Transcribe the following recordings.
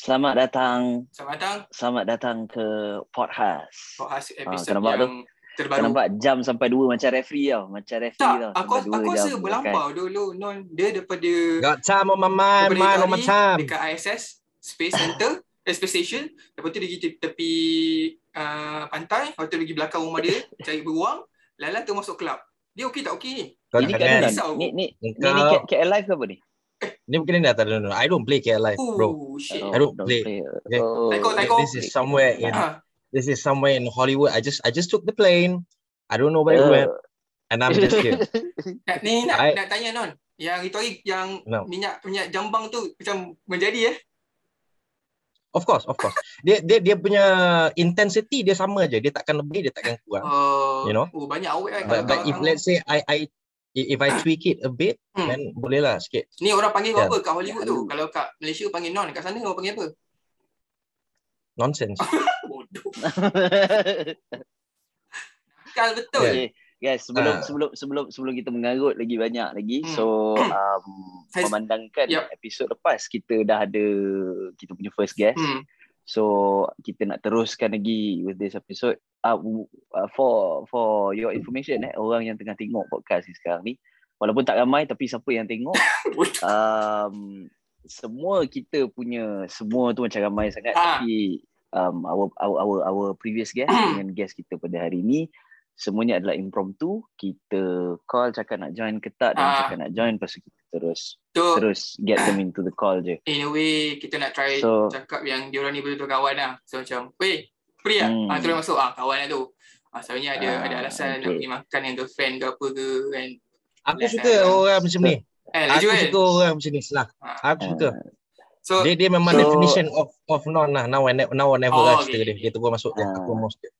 Selamat datang. Selamat datang. Selamat datang ke podcast. Podcast Ah, episod kau nampak yang Kau terbaru. nampak jam sampai dua macam referee tau. Macam referee tak, tau. aku, aku rasa berlampau dulu. Non, dia daripada Got time on my mind, mind on my time. dekat ISS Space Center, eh, Space Station. Lepas tu dia pergi te- tepi uh, pantai. Lepas tu pergi belakang rumah dia, cari beruang. Lalan tu masuk kelab. Dia okey tak okey ni? Kau Ni, aku. ni, ni, Kau- ni K- KL Live ke apa ni? Ni bukan ni tak no, no. I don't play KL Live, bro. Oh, shit. I don't play. Okay. Oh, Taiko, taiko. This is somewhere in Ah, this is somewhere in Hollywood. I just I just took the plane. I don't know where it went, and I'm just here. ni nak, I- nak tanya Non. Yang itu hari yang No. minyak minyak jambang tu macam menjadi eh? Of course, of course. Dia dia dia punya intensity dia sama je. Dia takkan lebih, dia takkan kurang. Uh, You know? Oh, banyak awet kan. But, but if let's say I I if I tweak it a bit, Hmm. then boleh lah sikit. Ni orang panggil Ya. apa kat Hollywood tu? Kalau kat Malaysia panggil non, kat sana orang panggil apa? Nonsense. Bodoh. Kal betul. Okay, guys, sebelum Ah. sebelum sebelum sebelum kita mengarut lagi banyak lagi, Hmm. so um, Has- memandangkan Yup. episod lepas kita dah ada kita punya first guest. Hmm. So kita nak teruskan lagi with this episode. Uh, uh, for for your information eh, orang yang tengah tengok podcast ni sekarang ni, walaupun tak ramai tapi siapa yang tengok, um, semua kita punya semua tu macam ramai sangat Ah. tapi um, our, our our our previous guest Hmm. dengan guest kita pada hari ni semuanya adalah impromptu. Kita call cakap nak join ke tak dan Ah. cakap nak join lepas tu kita terus Tu terus get them into the call je. in a way kita nak try So- cakap yang diorang ni betul-betul kawan lah. So macam, weh, free lah. Hmm. Ah, terus masuk ah kawan lah tu. Ah, selalunya ada Ah, ada alasan nak okay. pergi makan dengan girlfriend ke apa ke kan. Aku Let's suka have- orang macam ni. Eh, Aku kan? suka orang macam ni. Selah. Ah, Aku suka. So, Dia dia memang So- definition of of non lah. Now never now I never Oh, lah okay, dia. Dia terus masuk dia. Ah. Aku most dia.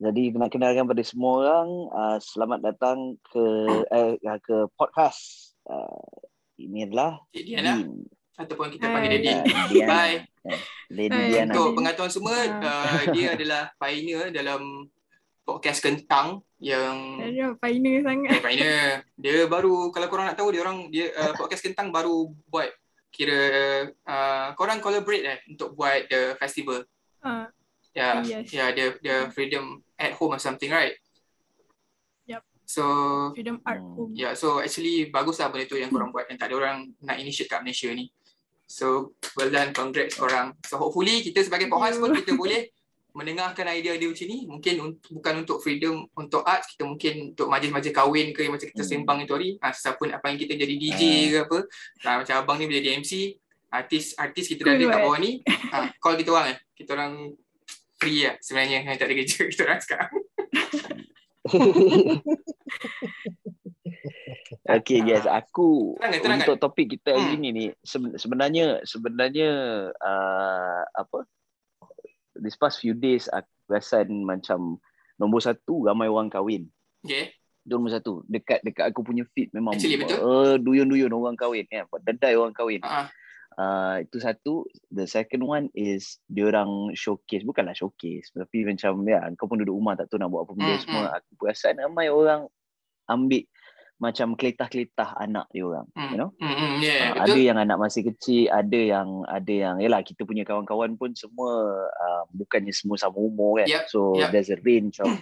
Jadi nak kenalkan pada semua orang, uh, selamat datang ke eh, ke podcast. Uh, ini adalah Cik Diana Din. ataupun kita Hai. panggil dia Din. Uh, Diana. Bye. Eh, Lady Hai. Diana. Untuk pengetahuan semua, uh, dia adalah pioneer dalam podcast kentang yang Ada pioneer sangat. Eh, pioneer. Dia baru kalau korang nak tahu dia orang dia uh, podcast kentang baru buat kira uh, korang collaborate eh untuk buat the festival. Ah, Ya, Yes. ya dia dia freedom at home or something right? Yup. So Freedom Art Hmm. Home. ya, so actually bagus lah benda tu yang korang buat yang tak ada orang nak initiate kat Malaysia ni. So well done, congrats korang. So hopefully kita sebagai podcast you. pun kita boleh mendengarkan idea-idea macam ni mungkin un- bukan untuk freedom untuk arts kita mungkin untuk majlis-majlis kahwin ke yang macam kita Hmm. sembang itu hari ha, siapa nak panggil kita jadi DJ Ah. ke apa ha, macam abang ni boleh jadi MC artis artis kita dah ada kat bawah ni ha, call kita orang eh kita orang free lah sebenarnya yang tak ada kerja kita orang sekarang Okay guys, aku Terangan, terangan. untuk topik kita hari Hmm. ni ni seben- sebenarnya sebenarnya uh, apa this past few days aku perasan macam nombor satu ramai orang kahwin. okay Itu nombor satu. Dekat dekat aku punya feed memang Actually, betul. uh, duyun-duyun orang kahwin kan. Dedai orang kahwin. ha, Uh, itu satu. The second one is diorang showcase. Bukanlah showcase. Tapi macam ya kau pun duduk rumah tak tahu nak buat apa benda Hmm, semua. Aku perasan ramai orang ambil macam keletah-keletah anak dia orang. hmm, You know? hmm, hmm, yeah, Uh, ada betul yang anak masih kecil, ada yang ada yang yalah kita punya kawan-kawan pun semua uh, bukannya semua sama umur kan. Yep, So yep. there's a range of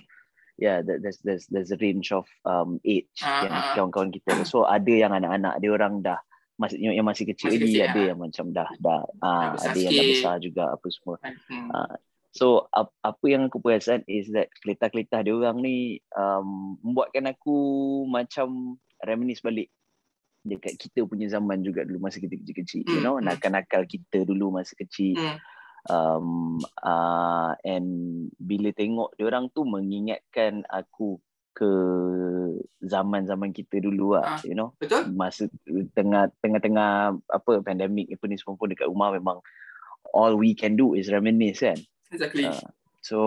yeah, there- there's there's there's a range of um age Ah, yang kawan-kawan kita. ada. So ada yang anak-anak dia orang dah masih yang masih kecil Masih kecil, ada ah. yang macam dah dah ah, besar ada yang dah besar juga apa semua. hmm. Ah, So ap, apa yang aku perasan is that keletah-keletah dia orang ni um, membuatkan aku macam reminisce balik dekat kita punya zaman juga dulu masa kita kecil-kecil you Hmm, know hmm. nakal-nakal kita dulu masa kecil Hmm. um, uh, and bila tengok dia orang tu mengingatkan aku ke zaman-zaman kita dulu lah Ah. you know betul masa tengah tengah-tengah apa pandemik apa ni semua pun dekat rumah memang all we can do is reminisce kan exactly Ah, so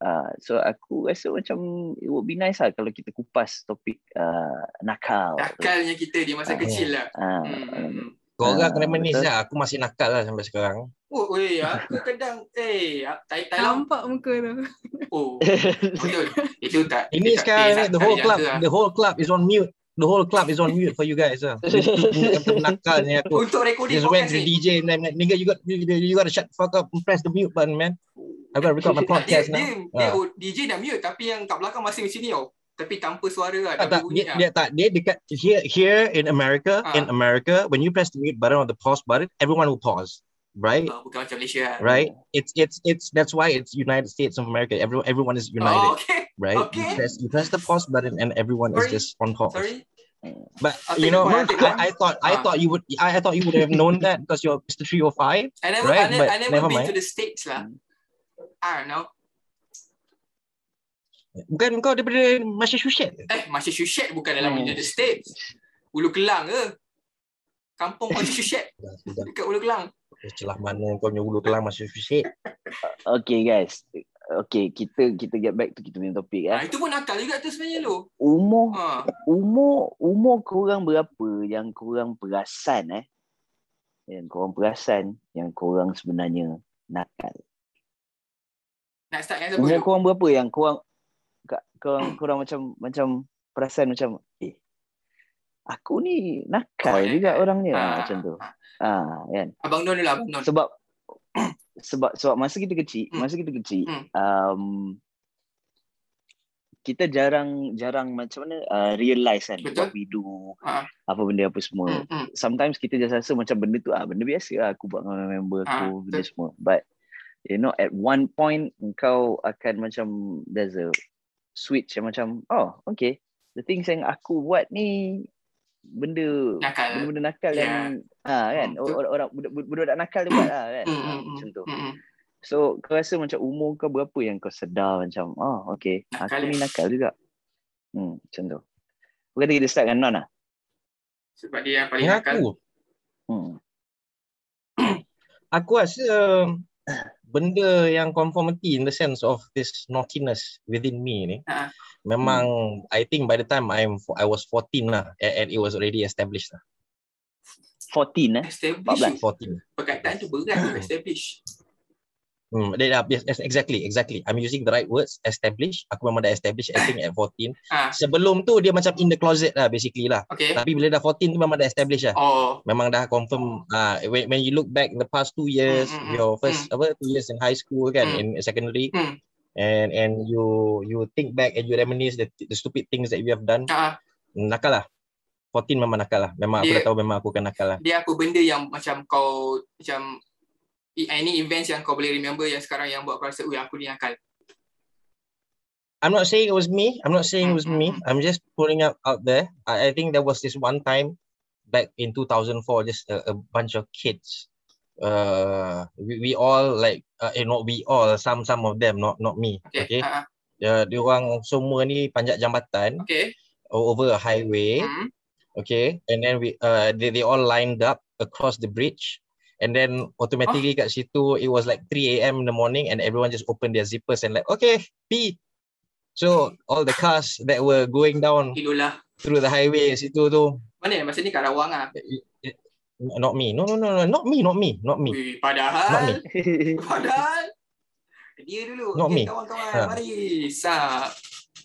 uh, so aku rasa macam it would be nice lah kalau kita kupas topik uh, nakal nakalnya kita di masa Ah. kecil lah uh, hmm. Kau orang Ah, kena menis betul. lah. Aku masih nakal lah sampai sekarang. Oh, weh, aku kadang eh tai tai. Nampak muka tu. Oh, betul. Itu tak. Ini sekarang tak- the whole club, lah. the whole club is on mute. the whole club is on mute for you guys. Uh. Nakal ni aku. Untuk recording Just went to. DJ and then, nigga, you got you, you got to shut the fuck up and press the mute button, man. I got to record my podcast dia, now. dia, Ah. oh, DJ dah mute tapi yang kat belakang masih macam ni tau. Tapi tanpa suara lah. Tak, tak, dia, lah. dia tak dia dekat here here in America Ah. in America when you press the mute button or the pause button everyone will pause right Ah, bukan macam Malaysia right it's it's it's that's why it's United States of America everyone everyone is united Oh, okay. right okay. you press you press the pause button and everyone Sorry. is just on pause Sorry. but I'll you know I'll take one. I, I thought I Ah. thought you would I, I thought you would have known that because you're Mr. 305 I never, Right, I, ne- but I never never been mind. to the States lah. I don't know. Bukan kau daripada Massachusetts Eh, Massachusetts bukan dalam Hmm. United States. Ulu Kelang ke? Kampung Massachusetts Dah, sudah. dekat Ulu Kelang. celah mana kau punya ulu kelang Massachusetts Okay guys. Okay, kita kita get back to kita punya topik Ha, eh. itu pun nakal juga tu sebenarnya lu. Umur Ha. umur umur korang berapa yang korang perasan eh? Yang korang perasan yang korang sebenarnya nakal. Nak start yang siapa Umur korang berapa yang korang korang korang macam macam perasan macam eh aku ni nakal Oh, juga orangnya Ha, ah, macam tu. ha. Ah, kan? Abang Don dulu, Abang Don. Sebab sebab sebab masa kita kecil, Hmm. masa kita kecil, Hmm. um, kita jarang jarang macam mana uh, realize kan Betul. what we do, Ha. apa benda apa semua. Hmm, hmm. Sometimes kita just rasa macam benda tu ah benda biasa lah aku buat dengan member Ah, aku benda betul. semua. But you know at one point kau akan macam there's a switch yang macam oh okay the things yang aku buat ni benda Nakal. benda-benda nakal Ya. yang ah kan orang orang budak budak nakal dia buat lah kan hmm, hmm. macam tu hmm. so kau rasa macam umur kau berapa yang kau sedar macam oh okay Nakal aku ni ya. nakal juga hmm macam tu aku kata kita start dengan Non lah Sebab dia yang paling Yang nakal. aku hmm. aku rasa benda yang conformity in the sense of this naughtiness within me ni Ha. memang I think by the time I'm I was 14 lah and, and it was already established lah 14 eh Establish. 14 Perkataan tu berat tu establish. Hmm, they, uh, yes, exactly, exactly. I'm using the right words. Establish. Aku memang dah establish I think at 14. Ah, Sebelum tu dia macam in the closet lah basically lah. okay. Tapi bila dah 14 tu memang dah establish lah. Oh, Memang dah confirm. Uh, when, when you look back the past two years, Mm, mm, mm, your first apa two years in high school kan, Mm. in secondary, Hmm. and and you you think back and you reminisce the, the stupid things that you have done. ah, Nakal lah. 14 memang nakal lah. Memang aku Dia- dah tahu memang aku akan nakal lah. dia apa benda yang macam kau macam any events yang kau boleh remember yang sekarang yang buat kau rasa, ui aku ni nakal. I'm not saying it was me. I'm not saying it was Mm, me. mm, I'm just putting out out there. I, I think there was this one time back in 2004, just a, a bunch of kids. Uh, we, we all like, uh, eh, not we all, some some of them, not not me. Okay. Okay. Ah, Uh, dia orang semua ni panjat jambatan okay. over a highway. Hmm. Okay. And then we uh they, they all lined up across the bridge. And then automatically kat situ it was like 3 a.m. in the morning and everyone just opened their zippers and like okay pee. So all the cars that were going down Idolah. through the highway situ tu Mana masa ni kat Rawang ah. not me. No no no no not me not me not me. Ui, Not padahal padahal dia dulu. Not okay, me. kawan-kawan, Ha. mari. Sap.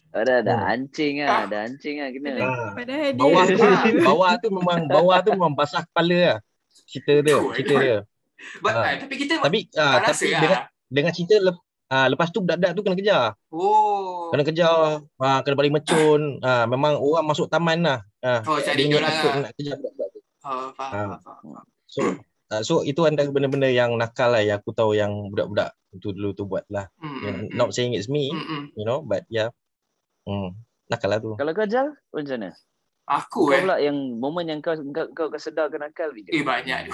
ada ada Hmm. ancing Ah. ah ada ancing ah kena Ah, Padahal dia bawah tu Ah. bawah tu memang bawah tu memang basah kepala lah. Cerita dia, Oh cerita God. dia. But, Ah. ah, tapi kita Tapi tak ah, rasa tapi lah. dengan dengan cerita lep, ah, lepas tu budak-budak tu kena kejar. Oh. Kena kejar, ah, kena balik mecun. Ah, memang orang masuk taman lah. Ah, Oh, cari dia orang lah. nak kejar budak-budak tu. Oh, faham, Ah. faham, faham. So, ah, so itu antara benda-benda yang nakal lah yang aku tahu yang budak-budak tu dulu tu buat lah. Hmm, You know, hmm, not saying it's me, hmm. you know, but yeah. Hmm, nakal lah tu. kalau kau Jal macam mana Aku kau eh. pula yang momen yang kau kau kau, kau sedar kau nakal bila Eh banyak tu.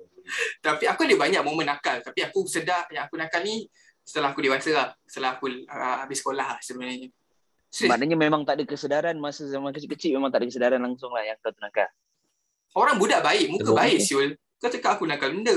tapi aku ada banyak momen nakal. Tapi aku sedar yang aku nakal ni setelah aku dewasa lah. Setelah aku uh, habis sekolah lah sebenarnya. Serius. maknanya memang tak ada kesedaran masa zaman kecil-kecil memang tak ada kesedaran langsung lah yang kau tu nakal Orang budak baik, muka Betul. baik Syul. Kau cakap aku nakal benda.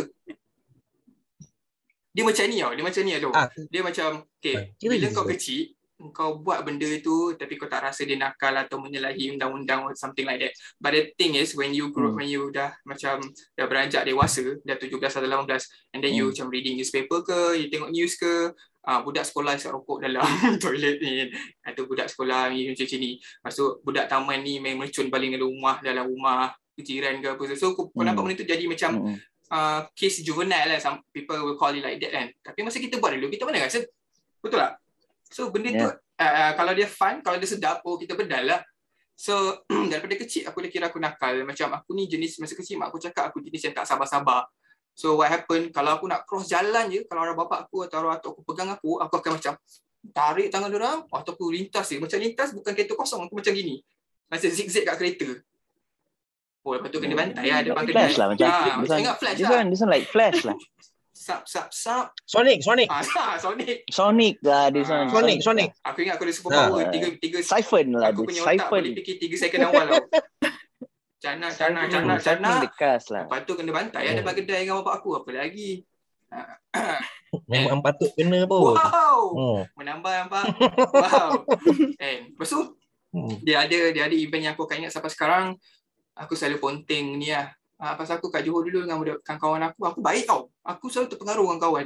Dia macam ni tau. Dia macam ni tau. Ah, Dia macam, okay, bila kau kecil, kau buat benda tu tapi kau tak rasa dia nakal atau menyalahi undang-undang or something like that. But the thing is when you grow, Hmm. when you dah macam dah beranjak dewasa, dah 17 atau 18 and then you Hmm. macam reading newspaper ke, you tengok news ke, ah budak sekolah isap rokok dalam toilet ni. Atau budak sekolah ni macam ni. Lepas tu budak taman ni main mercun baling dalam rumah, dalam rumah jiran ke apa. So aku Hmm. nampak benda tu jadi macam uh, case juvenile lah. Some people will call it like that kan. Tapi masa kita buat dulu, kita mana rasa. Betul tak? So benda tu, Yeah. uh, kalau dia fun, kalau dia sedap, oh kita bedal lah. So daripada kecil aku dah kira aku nakal. Macam aku ni jenis, masa kecil mak aku cakap aku jenis yang tak sabar-sabar. So what happen, kalau aku nak cross jalan je, kalau orang bapak aku atau orang atuk aku pegang aku, aku akan macam tarik tangan orang atau aku lintas je. Macam lintas bukan kereta kosong, aku macam gini. Macam zigzag kat kereta. Oh, lepas tu kena bantai lah depan kedai. Flash lah macam. This macam ingat flash this lah. one, this one like flash lah. Sap, sap, sap. Sonic, Sonic. Ah, Sonic. Sonic lah Ah. one. Sonic, Sonic. Aku ingat aku ada superpower. Ah. Tiga, tiga, Siphon lah aku dia. punya otak boleh Siphon. fikir tiga second awal tau. Cana, cana, cana, Siphon cana. dekas lah. Lepas tu kena bantai lah Hmm. depan kedai dengan bapak aku. Apa lagi? Memang patut kena pun. Wow. Hmm. Menambah nampak. Wow. And lepas tu Hmm. dia ada dia ada event yang aku akan ingat sampai sekarang. Aku selalu ponteng ni lah. Ah, pasal aku kat Johor dulu dengan budak kawan aku, aku baik tau. Aku selalu terpengaruh dengan kawan.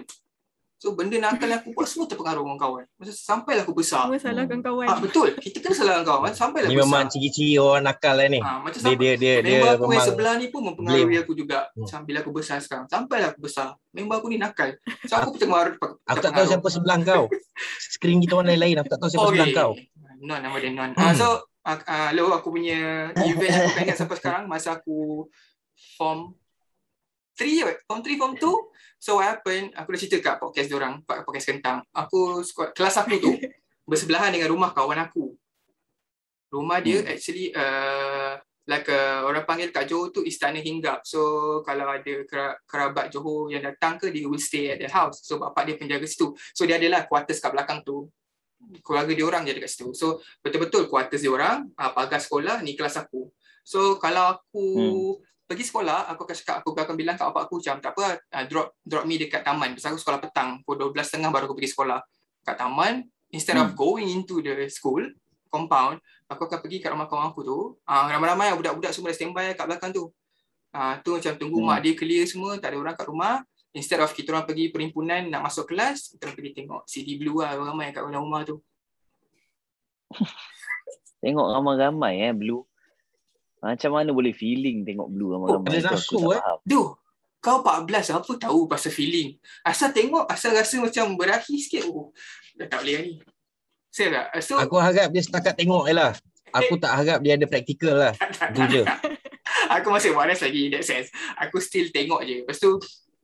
So benda nakal yang aku buat semua terpengaruh dengan kawan. Masa sampailah aku besar. Semua salahkan kawan. Ah betul. Kita kena salahkan kawan. Sampailah Ni besar. memang ciri-ciri orang nakal lah ni. Ah, macam Dia sampai, dia dia dia member aku yang memang sebelah ni pun mempengaruhi blame. aku juga. Hmm. Sambil aku besar sekarang. Sampailah aku besar. Member aku ni nakal. So aku terpengaruh. Aku tak tahu siapa sebelah kau. Screen kita orang lain-lain. Aku tak tahu siapa sebelah kau. Non nama dia Non. Ah, so uh, uh, lo aku punya event yang aku ingat sampai sekarang masa aku form 3 kot. Form 3, form 2. So what happened, aku dah cerita kat podcast diorang, kat podcast Kentang. Aku, kelas aku tu bersebelahan dengan rumah kawan aku. Rumah dia Hmm. actually uh, like uh, orang panggil kat Johor tu Istana Hinggap. So kalau ada kera- kerabat Johor yang datang ke, dia will stay at the house. So bapak dia penjaga situ. So dia adalah quarters kat belakang tu. Keluarga dia orang je dekat situ. So betul-betul quarters dia orang, uh, pagar sekolah, ni kelas aku. So kalau aku pergi sekolah, aku akan cakap, aku akan bilang kat bapak aku macam, tak apa, uh, drop drop me dekat taman. Pasal aku sekolah petang, pukul 12.30 baru aku pergi sekolah. Kat taman, instead of Hmm. going into the school, compound, aku akan pergi kat rumah kawan aku tu. Uh, ramai-ramai budak-budak semua dah standby kat belakang tu. Uh, tu macam tunggu Hmm. mak dia clear semua, tak ada orang kat rumah. Instead of kita orang pergi perimpunan nak masuk kelas, kita orang pergi tengok CD Blue lah, ramai kat dalam rumah tu. Tengok ramai-ramai eh Blue. Macam mana boleh feeling tengok Blue ramai-ramai. ada tu aku nafsu, tak eh. faham. Duh, kau 14 apa tahu pasal feeling. Asal tengok, asal rasa macam berakhir sikit. Oh, dah tak boleh ni. Saya tak? So, Aku harap dia setakat tengok je lah. Aku tak harap dia ada praktikal lah. Tu je. aku masih waras lagi in that sense. Aku still tengok je. Lepas tu,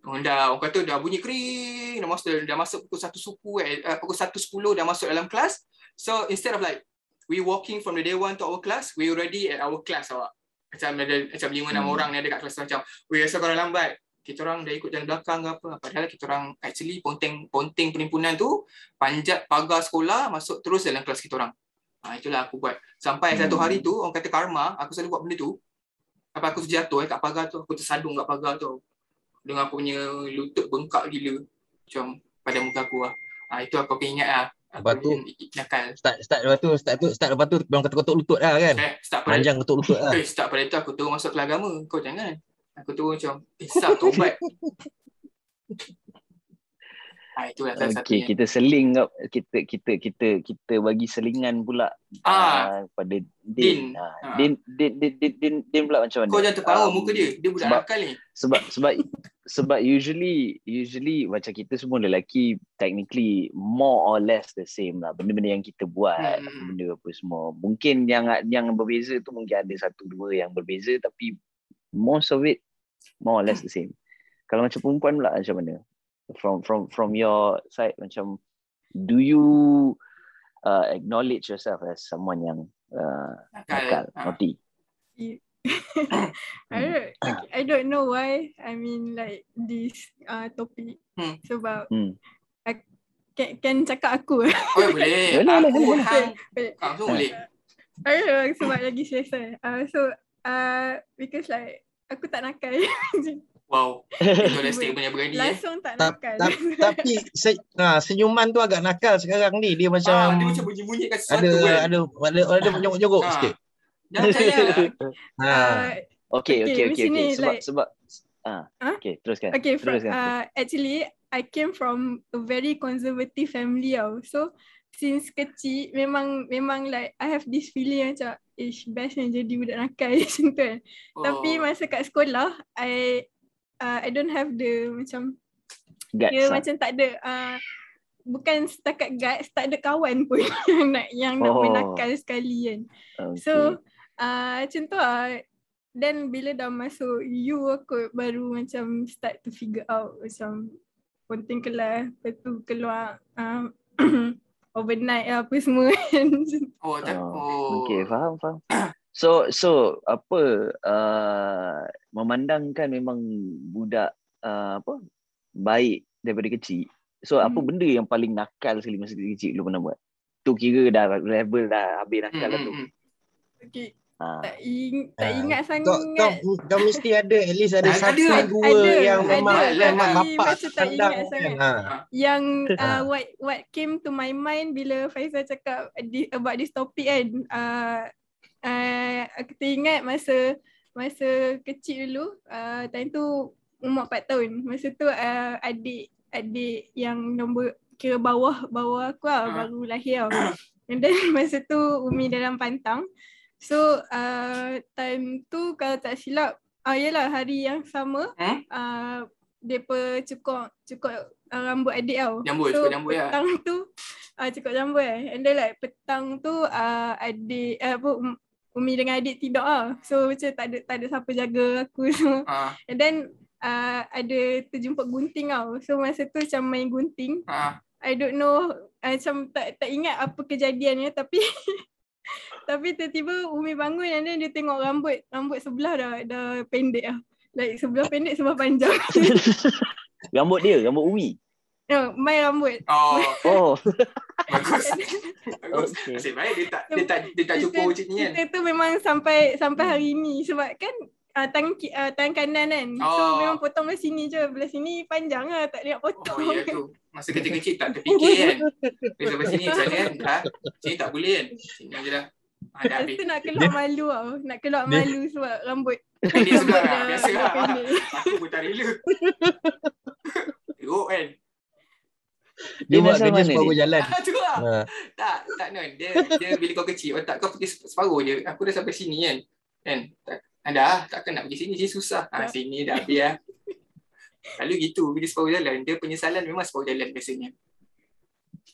oh, dah, orang kata dah bunyi kering, dah masuk, dah masuk pukul 1 suku, eh, uh, pukul 1.10 dah masuk dalam kelas. So, instead of like, we walking from the day one to our class, we already at our class awak. Macam ada macam lima enam Hmm. orang ni ada kat kelas macam, we rasa korang lambat. Kita orang dah ikut jalan belakang ke apa. Padahal kita orang actually ponteng ponteng penimpunan tu panjat pagar sekolah masuk terus dalam kelas kita orang. Ha, itulah aku buat. Sampai satu Hmm. hari tu orang kata karma, aku selalu buat benda tu. Apa aku terjatuh eh, kat pagar tu, aku tersadung kat pagar tu. Dengan aku punya lutut bengkak gila. Macam pada muka aku lah. Ha, itu aku akan ingat lah. Lepas tu- nakal. Start start lepas tu, start tu, start lepas tu memang ketuk-ketuk lutut lah kan. Eh, start pada Panjang ketuk lutut lah. Eh, start pada tu aku terus masuk kelas agama. Kau jangan. Aku terus macam, eh, sah ah, itulah salah Okey, satunya. kita seling kap kita kita kita kita bagi selingan pula Ah, ah, pada Din. Din. Ah, Ah. Din, Din, Din, Din, Din, Din pula macam mana? kau jangan terparu Um, muka dia. Dia budak sebab- nakal ni. sebab sebab sebab usually usually macam kita semua lelaki technically more or less the same lah benda-benda yang kita buat Hmm. benda apa semua mungkin yang yang berbeza tu mungkin ada satu dua yang berbeza tapi most of it more or less the same kalau macam perempuan pula macam mana from from from your side macam do you uh, acknowledge yourself as someone yang uh, nakal Ah. naughty I don't, I don't know why I mean like this uh, topic Hmm. sebab hmm. can, can cakap aku Oh, boleh. Boleh, Aku boleh, hang. Boleh. Ah, semua boleh. I don't know sebab lagi selesa uh, so uh, because like aku tak nakal Wow. Ada statement yang berani eh. langsung tak Tap- nakal tap- Tapi se, ha, senyuman tu agak nakal sekarang ni. Dia Ah, macam dia macam bunyi-bunyi kat ada sesuatu kan. ada ada ada menyorok-nyorok Ah. sikit. Jangan percaya. Ha. uh, Okay, Okay, okay, okay, Sebab like- sebab ah, Huh? okay, teruskan. Okay, from, teruskan. uh, actually, I came from a very conservative family tau. So, since kecil memang memang like I have this feeling macam ish best yang jadi budak nakal macam tu kan. Oh. Tapi masa kat sekolah I uh, I don't have the macam Guts Dia lah. macam tak ada uh, bukan setakat guys, tak ada kawan pun yang nak yang nak Oh. menakal sekali kan. Okay. So uh, macam tu lah. Then bila dah masuk U aku baru macam start to figure out macam penting kelas, lepas tu keluar uh, overnight lah apa semua kan. Oh, tak. Oh, Oh. Okay, faham, faham. So, so apa uh, memandangkan memang budak uh, apa baik daripada kecil. So, apa Hmm. benda yang paling nakal sekali masa kecil lu pernah buat? Tu kira dah level dah habis nakal Hmm, lah tu. hmm, hmm. okay. Ha. Tak, ing, tak Ah, ingat Kau, kau, sangat. kau mesti ada at least ada satu ada, dua ada, yang ada, memang macam bapak tak ingat kan. sangat. Ha. Yang uh, Ah. what what came to my mind bila Faizal cakap di, about this topic kan uh, uh, aku teringat masa masa kecil dulu uh, time tu umur 4 tahun masa tu uh, adik adik yang nombor kira bawah bawah aku lah Ah. baru lahir tau. and then masa tu Umi dalam pantang so uh, time tu kalau tak silap ah yalah hari yang sama Hmm? uh, depa cukur cukur uh, rambut adik tau. Jambul, cukur jambul lah. petang tu uh, cukur jambul eh. And then like petang tu uh, adik uh, apa Umi dengan adik tidur lah. So macam tak ada tak ada siapa jaga aku semua. Ah, And then uh, ada terjumpa gunting tau. So masa tu macam main gunting. ah. I don't know uh, macam tak tak ingat apa kejadiannya tapi tapi tiba-tiba Umi bangun and then dia tengok rambut rambut sebelah dah dah pendek lah. Like sebelah pendek sebelah panjang. Rambut dia, rambut Umi. no, my rambut. Oh, Oh, bagus. Bagus. Okay. Nasib baik dia tak dia tak dia tak cukur macam ni kan. Kita tu memang sampai sampai hari ni sebab kan uh, tangan ki- uh, tangan kanan kan. So Oh. memang potong belah sini je. Belah sini panjang lah tak ada nak potong. Oh, ya tu. Masa kecil-kecil tak terfikir kan. Dia sampai sini macam ni kan. Dah. Sini tak boleh kan. Sini je dah. Ha, dah habis. nak keluar malu tau. Nak keluar Dia- malu sebab rambut. Pendek rambut lah. Biasa lah. Aku pun tak rela. Teruk kan. Dia buat kerja separuh jalan. Ah, tu lah. Ha. Tak, tak non. Dia, dia bila kau kecil, otak kau pergi separuh je. Aku dah sampai sini kan. Kan? Tak, ada ah, takkan nak pergi sini, sini susah. Ha, sini dah habis lah. Lalu gitu, bila separuh jalan. Dia penyesalan memang separuh jalan biasanya.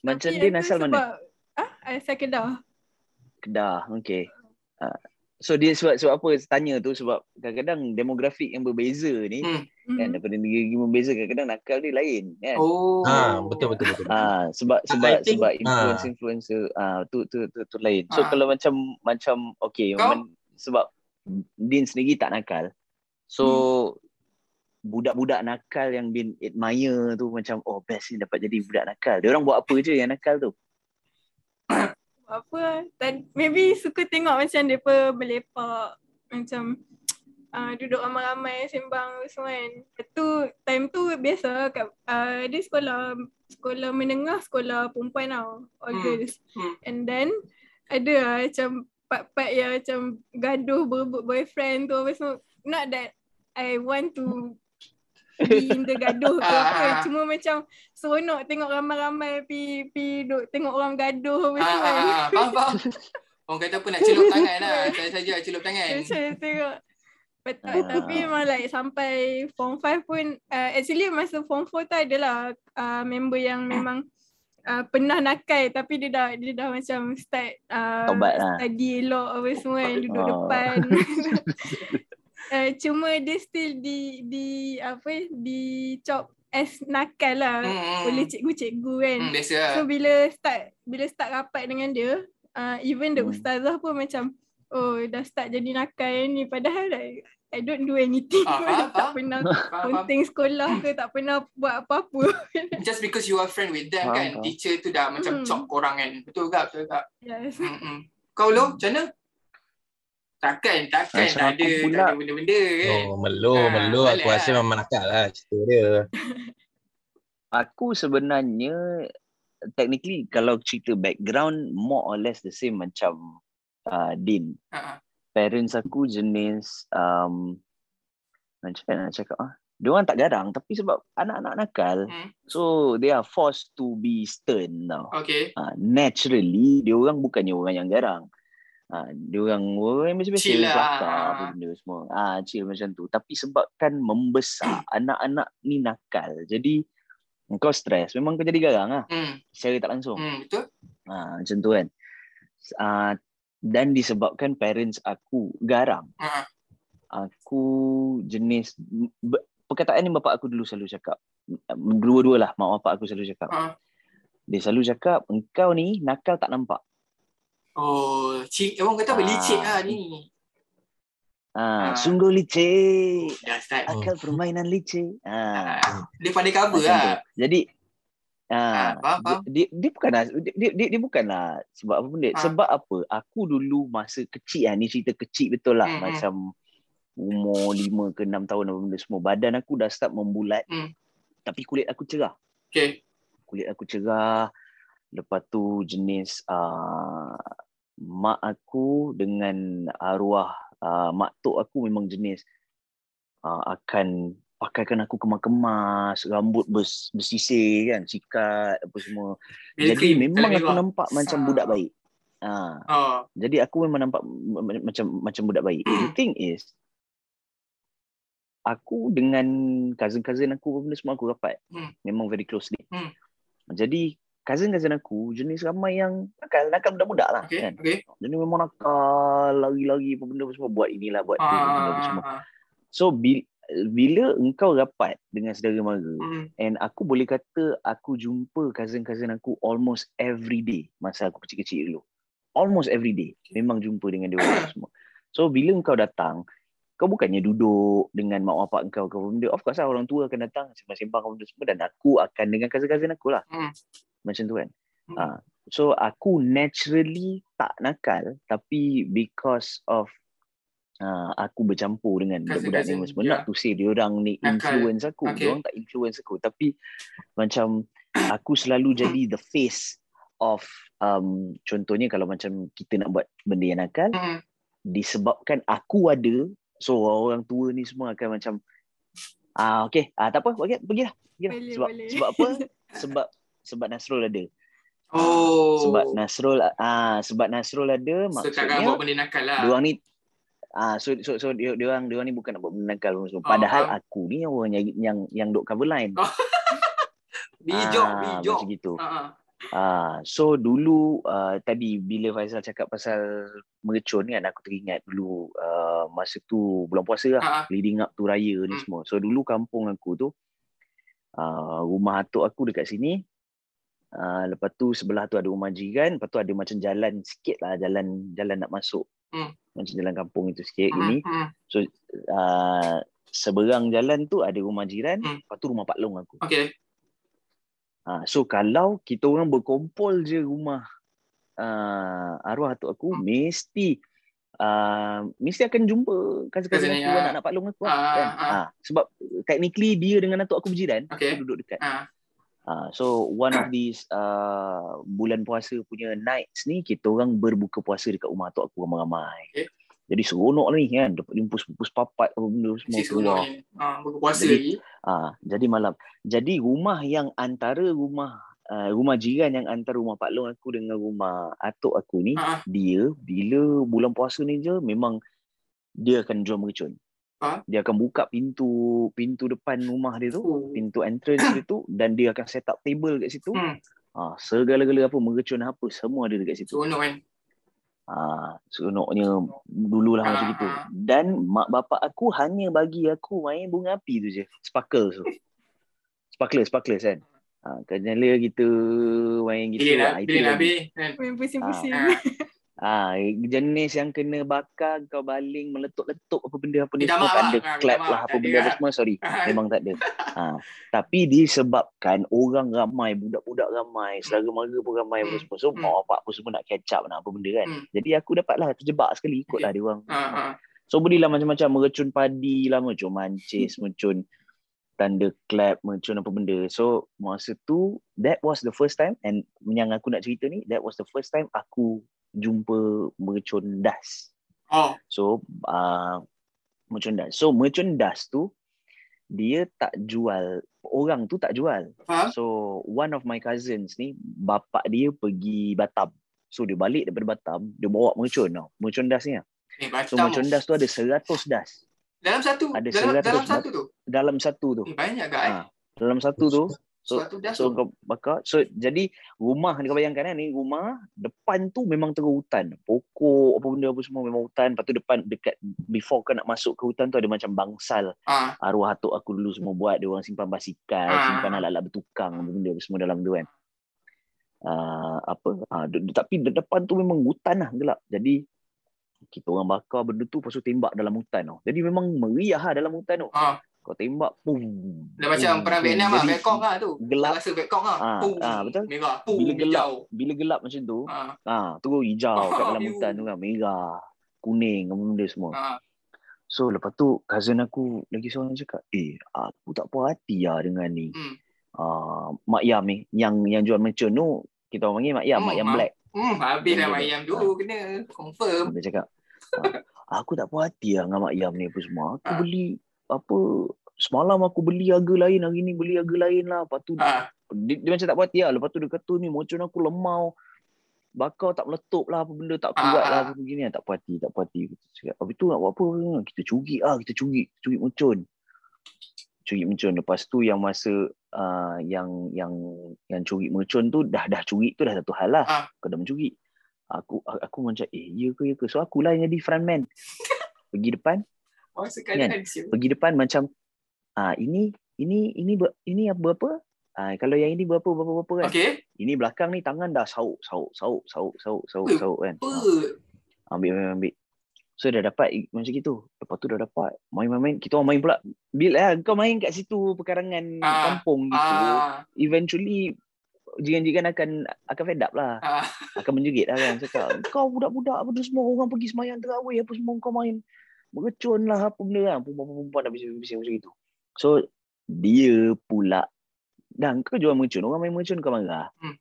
macam Tapi dia itu asal mana? Ah, asal Kedah. Kedah. Okay. Uh, so dia sebab sebab apa tanya tu sebab kadang-kadang demografik yang berbeza ni Hmm. kan Hmm. daripada negeri berbeza kadang-kadang nakal dia lain kan. Oh. Ha, betul betul betul. Ah sebab I sebab think- sebab influence influencer ah tu tu tu, tu lain. So Ah. kalau macam macam men, sebab Din sendiri tak nakal. So Hmm. budak-budak nakal yang Din admire tu macam oh best ni dapat jadi budak nakal. Dia orang buat apa je yang nakal tu? apa dan maybe suka tengok macam depa melepak macam uh, duduk ramai-ramai sembang semua kan. Lepas tu time tu biasa kat uh, dia sekolah sekolah menengah sekolah perempuan tau all Hmm. girls. Hmm. And then ada lah macam part-part yang macam gaduh berebut boyfriend tu apa semua. Not that I want to in the gaduh ke apa. Ah. Cuma macam seronok tengok ramai-ramai pi pi duk tengok orang gaduh Ah, semua ah, ah, faham, faham. Orang kata apa nak celup tangan lah. Saya saja celup tangan. Macam tengok. Betul. Ah. Tapi memang like sampai form 5 pun uh, actually masa form 4 tu adalah uh, member yang memang uh, pernah nakal tapi dia dah dia dah macam start uh, lah. study elok apa semua kan duduk Oh. depan. uh, cuma dia still di di apa di chop as nakal lah Hmm, oleh cikgu-cikgu kan. Hmm, biasa lah. So bila start bila start rapat dengan dia, uh, even the Hmm. ustazah pun macam oh dah start jadi nakal ni padahal like, I don't do anything. Ah, pun. faham, tak faham. pernah penting sekolah ke tak pernah buat apa-apa. Just because you are friend with them Faham, kan, faham. teacher tu dah macam Hmm. chop korang kan. Betul tak? Betul tak? yes. Hmm, hmm. Kau lo macam mana? Takkan, takkan Macam tak aku ada, pula. tak ada benda-benda kan. Oh, melo, Ah, melo. Aku rasa lah. memang nakal lah cerita dia. Aku sebenarnya technically kalau cerita background more or less the same macam uh, Din. Ha, ha. Parents aku jenis um, macam mana nak cakap ah? dia orang tak garang tapi sebab anak-anak nakal Hmm. so they are forced to be stern tau. Okay. Ha, naturally dia orang bukannya orang yang garang. Ha, dia orang biasa-biasa lah. kelakar apa benda semua. Ah ha, chill macam tu. Tapi sebabkan membesar anak-anak ni nakal. Jadi kau stres memang kau jadi garang lah Hmm. secara tak langsung. Hmm. Betul? Ha, macam tu kan. Uh, dan disebabkan parents aku garang. Ha. Aku jenis be- perkataan ni bapak aku dulu selalu cakap. Dua-dua lah mak bapak aku selalu cakap. Ha. Dia selalu cakap engkau ni nakal tak nampak. Oh, cik, orang kata apa? Ah. Licik lah ni. Ah, Ah. sungguh licik. Dah start. Akal permainan licik. Ah, Ah, Dia pandai cover macam lah. tu. Jadi Ah, ah, faham, faham. dia, dia, dia bukanlah dia, dia, dia, dia bukanlah sebab apa benda. Ah. Sebab apa? Aku dulu masa kecil ah ni cerita kecil betul lah Hmm, hmm. macam umur 5 ke 6 tahun apa benda semua. Badan aku dah start membulat. Hmm. Tapi kulit aku cerah. Okay. Kulit aku cerah. Lepas tu jenis uh, mak aku dengan arwah uh, mak tok aku memang jenis uh, akan pakaikan aku kemas-kemas, rambut bers, bersisir kan, sikat apa semua. Bel Jadi memang aku merah. nampak macam Ah. budak baik. Ha. Oh. Jadi aku memang nampak macam macam budak baik. The thing is aku dengan cousin-cousin aku benda semua aku rapat. Hmm. Memang very closely. Hmm. Jadi cousin-cousin aku jenis ramai yang nakal, nakal budak-budak lah Okay. kan. Okay. Jadi memang nakal, lari-lari apa benda semua buat inilah buat tu apa benda apa semua. Ah. So bila, bila engkau rapat dengan saudara mara Hmm. and aku boleh kata aku jumpa cousin-cousin aku almost every day masa aku kecil-kecil dulu. Almost every day. Memang jumpa dengan dia orang semua. So bila engkau datang, kau bukannya duduk dengan mak bapak engkau ke benda. Of course lah orang tua akan datang sembang-sembang benda semua dan aku akan dengan cousin-cousin aku lah. Hmm. Macam tu kan. Hmm. Ah, so aku naturally tak nakal tapi because of uh, aku bercampur dengan budak-budak ni semua nak to say dia orang ni Nakal. influence aku Okay. dia orang tak influence aku tapi macam aku selalu jadi the face of um, contohnya kalau macam kita nak buat benda yang nakal Hmm. disebabkan aku ada so orang tua ni semua akan macam ah okey ah tak apa pergi pergilah pergilah Boleh, sebab boleh. sebab apa sebab sebab Nasrul ada Oh. sebab Nasrul ah sebab Nasrul ada So takkan maksudnya buat benda nakal lah. dia orang ni ah so so so dia dia orang dia orang ni bukan nak buat benda nakal semua. Oh, Padahal faham. aku ni orang yang yang yang duk cover line. Oh, Bijak, Ah, bijak. Macam gitu. Ah, ah. Ah so dulu uh, tadi bila Faizal cakap pasal mercun kan aku teringat dulu uh, masa tu bulan puasa lah Ah, ah. leading up tu raya ni Hmm. semua. So dulu kampung aku tu uh, rumah atuk aku dekat sini. Uh, lepas tu sebelah tu ada rumah jiran, lepas tu ada macam jalan sikit lah jalan jalan nak masuk. Hmm. Macam jalan kampung itu sikit Hmm, gini. hmm. uh, seberang jalan tu ada rumah jiran, Hmm. lepas tu rumah Pak Long aku. Okay. Ha, so kalau kita orang berkumpul je rumah uh, arwah atuk aku, Hmm. mesti uh, mesti akan jumpa cousin-cousin Cousin aku, ah. anak-anak Pak Long aku. Ah, kan? ah. Ha, sebab technically dia dengan atuk aku berjiran, Okay. aku duduk dekat. Ah. Ha, so one of these uh, bulan puasa punya nights ni, kita orang berbuka puasa dekat rumah atuk aku ramai-ramai. Okay. Jadi seronok ni kan, dapat limpus-limpus papat apa benda semua keluar. ni. Ah, berpuasa Jadi- lagi. Ah, jadi malam. Jadi rumah yang antara rumah uh, rumah jiran yang antara rumah Pak Long aku dengan rumah atuk aku ni, Ah, ah. dia bila bulan puasa ni je memang dia akan jual mercun. Ah. Dia akan buka pintu pintu depan rumah dia tu, Oh. pintu entrance dia tu dan dia akan set up table kat situ. Hmm. Ah, segala-gala apa mercun apa semua ada dekat situ. Seronok kan. Ah, seronoknya dululah Ah, macam gitu. ah. Dan mak bapak aku hanya bagi aku main bunga api tu je. Sparkle tu. Sparkler, sparkler kan. Ah, kerana kita main gitu. Bila ah, nak, itu bila nak lagi. habis kan. Main pusing-pusing. Ah. Jenis yang kena bakar kau baling meletup-letup apa benda apa ni semua tak lah. ada Ah, clap lah apa benda apa lah. semua sorry Ah. memang tak ada. Ha, tapi disebabkan orang ramai, budak-budak ramai, saudara mara pun ramai apa Hmm. semua. So Hmm. mak bapak pun semua nak catch up nak apa benda kan. Hmm. Jadi aku dapatlah terjebak sekali ikutlah dia orang. Ah, ah. So belilah macam-macam mercun padi lah, mercun mancis, mercun tanda clap, mercun apa benda. So masa tu that was the first time and yang aku nak cerita ni that was the first time aku jumpa mercun das. Oh. So uh, mercun das. So mercun das tu dia tak jual orang tu tak jual Faham? so one of my cousins ni bapak dia pergi Batam so dia balik daripada Batam dia bawa mercon tau mercon das ni lah. Eh, so Batam. mercon das tu ada 100 das Dalam satu. ada dalam, 100 dalam satu tu. dalam satu tu Eh, banyak kan? ha, dalam satu tu so dah so kau bakar. So jadi rumah ni kau bayangkan kan ni rumah depan tu memang terus hutan. Pokok apa benda apa semua memang hutan. Lepas tu depan dekat before kau nak masuk ke hutan tu ada macam bangsal. Ah, arwah atuk aku dulu semua buat. Dia orang simpan basikal Ah. simpan alat-alat bertukang apa benda apa semua dalam tu kan. Uh, apa? Uh, tapi di depan tu memang hutan lah gelap. Jadi kita orang bakar benda tu lepas tu tembak dalam hutan tau jadi memang meriah lah dalam hutan tu. Ah. Kau tembak pum Dah macam perang. Vietnam lah. Jadi, Vietcong lah tu. gelap. Rasa Vietcong lah. Ah, Pum, ah, betul. Merah. Pum, Bila gelap. hijau. bila gelap macam tu Ah, ah terus hijau kat dalam hutan tu kan merah kuning apa benda semua ah. so lepas tu cousin aku lagi seorang cakap eh aku tak puas hati lah dengan ni Hmm. uh, Mak Yam ni yang yang jual mercon tu kita orang panggil Mak Yam, Hmm, Mak Yam ah. Black. Hmm, habis lah tu. Mak Yam tu. Ah. Kena confirm. Dia cakap, ah, aku tak puas hati lah dengan Mak Yam ni apa semua. Aku Ah. beli apa semalam aku beli harga lain hari ni beli harga lain lah. Lepas tu Ah, dia, dia macam tak puas hati lah. Lepas tu dia kata ni mercon aku lemau. Bakar tak meletup lah apa benda tak kuat Ah, lah ah. apa begini tak puas hati tak puas hati. Kita cakap, habis tu nak buat apa? Kita curi lah kita curi curi mercon. Curi mercon lepas tu yang masa uh, yang yang yang curi mercon tu dah dah curi tu dah satu hal lah. Ah. Kau dah mencuri. Aku aku macam eh ya ke ya ke. So aku lah yang jadi frontman. Pergi depan, keadaan siap. pergi depan macam ah ini ini ini ber- ini apa berapa? Ah kalau yang ini berapa berapa berapa kan. Okey. Ini belakang ni tangan dah sauk sauk sauk sauk sauk sauk Eh, sauk kan. Ah, ambil ambil ambil. So dah dapat macam gitu. Lepas tu dah dapat. Main-main kita orang main pula. Bila lah, kau main kat situ pekarangan Ah, kampung gitu. Ah, Eventually jiran-jiran akan akan fed up lah. ah. Akan menjerit lah kan. Cakap, kau budak-budak apa tu semua orang pergi semayang terawih apa semua kau main. Mercun lah apa benda kan. Perempuan-perempuan dah bising-bising macam itu. So dia pula dan kau jual mercun, orang main mercun kau marah. Hmm.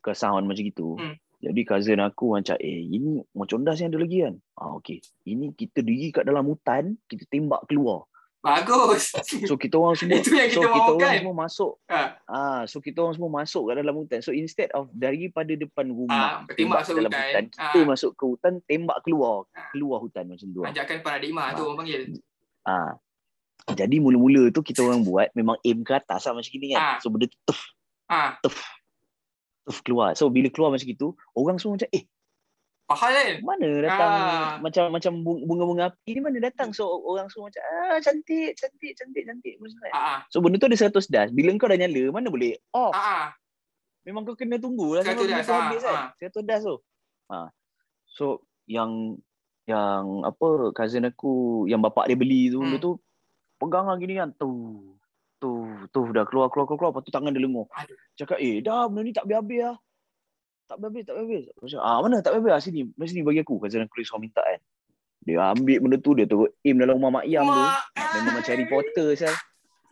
Kau sound macam gitu. Hmm. Jadi cousin aku macam, eh ini macam das yang ada lagi kan? Ah okey. Ini kita diri kat dalam hutan, kita tembak keluar. Bagus. So kita orang semua Itu yang so kita kita mahukan. orang semua masuk Ah, Ah, so kita orang semua masuk kat dalam hutan. So instead of daripada depan Ah, rumah tembak masuk dalam hutan. hutan, kita Ah. masuk ke hutan tembak keluar, Ah. keluar hutan macam tu. Ajakkan paradigma tu orang panggil. Ah. Jadi mula-mula tu kita orang buat memang aim ke atas lah macam gini kan. So benda tu tuf, Ah, tuf keluar. So bila keluar macam gitu, orang semua macam eh faham kan? mana datang Ah. macam macam bung- bunga-bunga api ni mana datang. So orang semua macam ah cantik, cantik, cantik, cantik. Macam kan. Ah, ah. So benda tu ada 100 das. Bila kau dah nyala, mana boleh off. Ah, ah. Memang kau kena tunggu lah 100 sampai das, ah, habis kan. ah. 100 das tu. Ha. So yang yang apa cousin aku yang bapak dia beli tu Hmm. benda tu pegang lah gini kan tu tu tu dah keluar keluar keluar, keluar lepas tu tangan dia lenguh. Aduh. Cakap eh dah benda ni tak habis-habis lah. Tak habis tak habis. Macam ah mana tak habis lah sini. Sini bagi aku cousin aku risau minta kan. Dia ambil benda tu dia terus aim dalam rumah mak yam tu. Memang macam Harry Potter sel.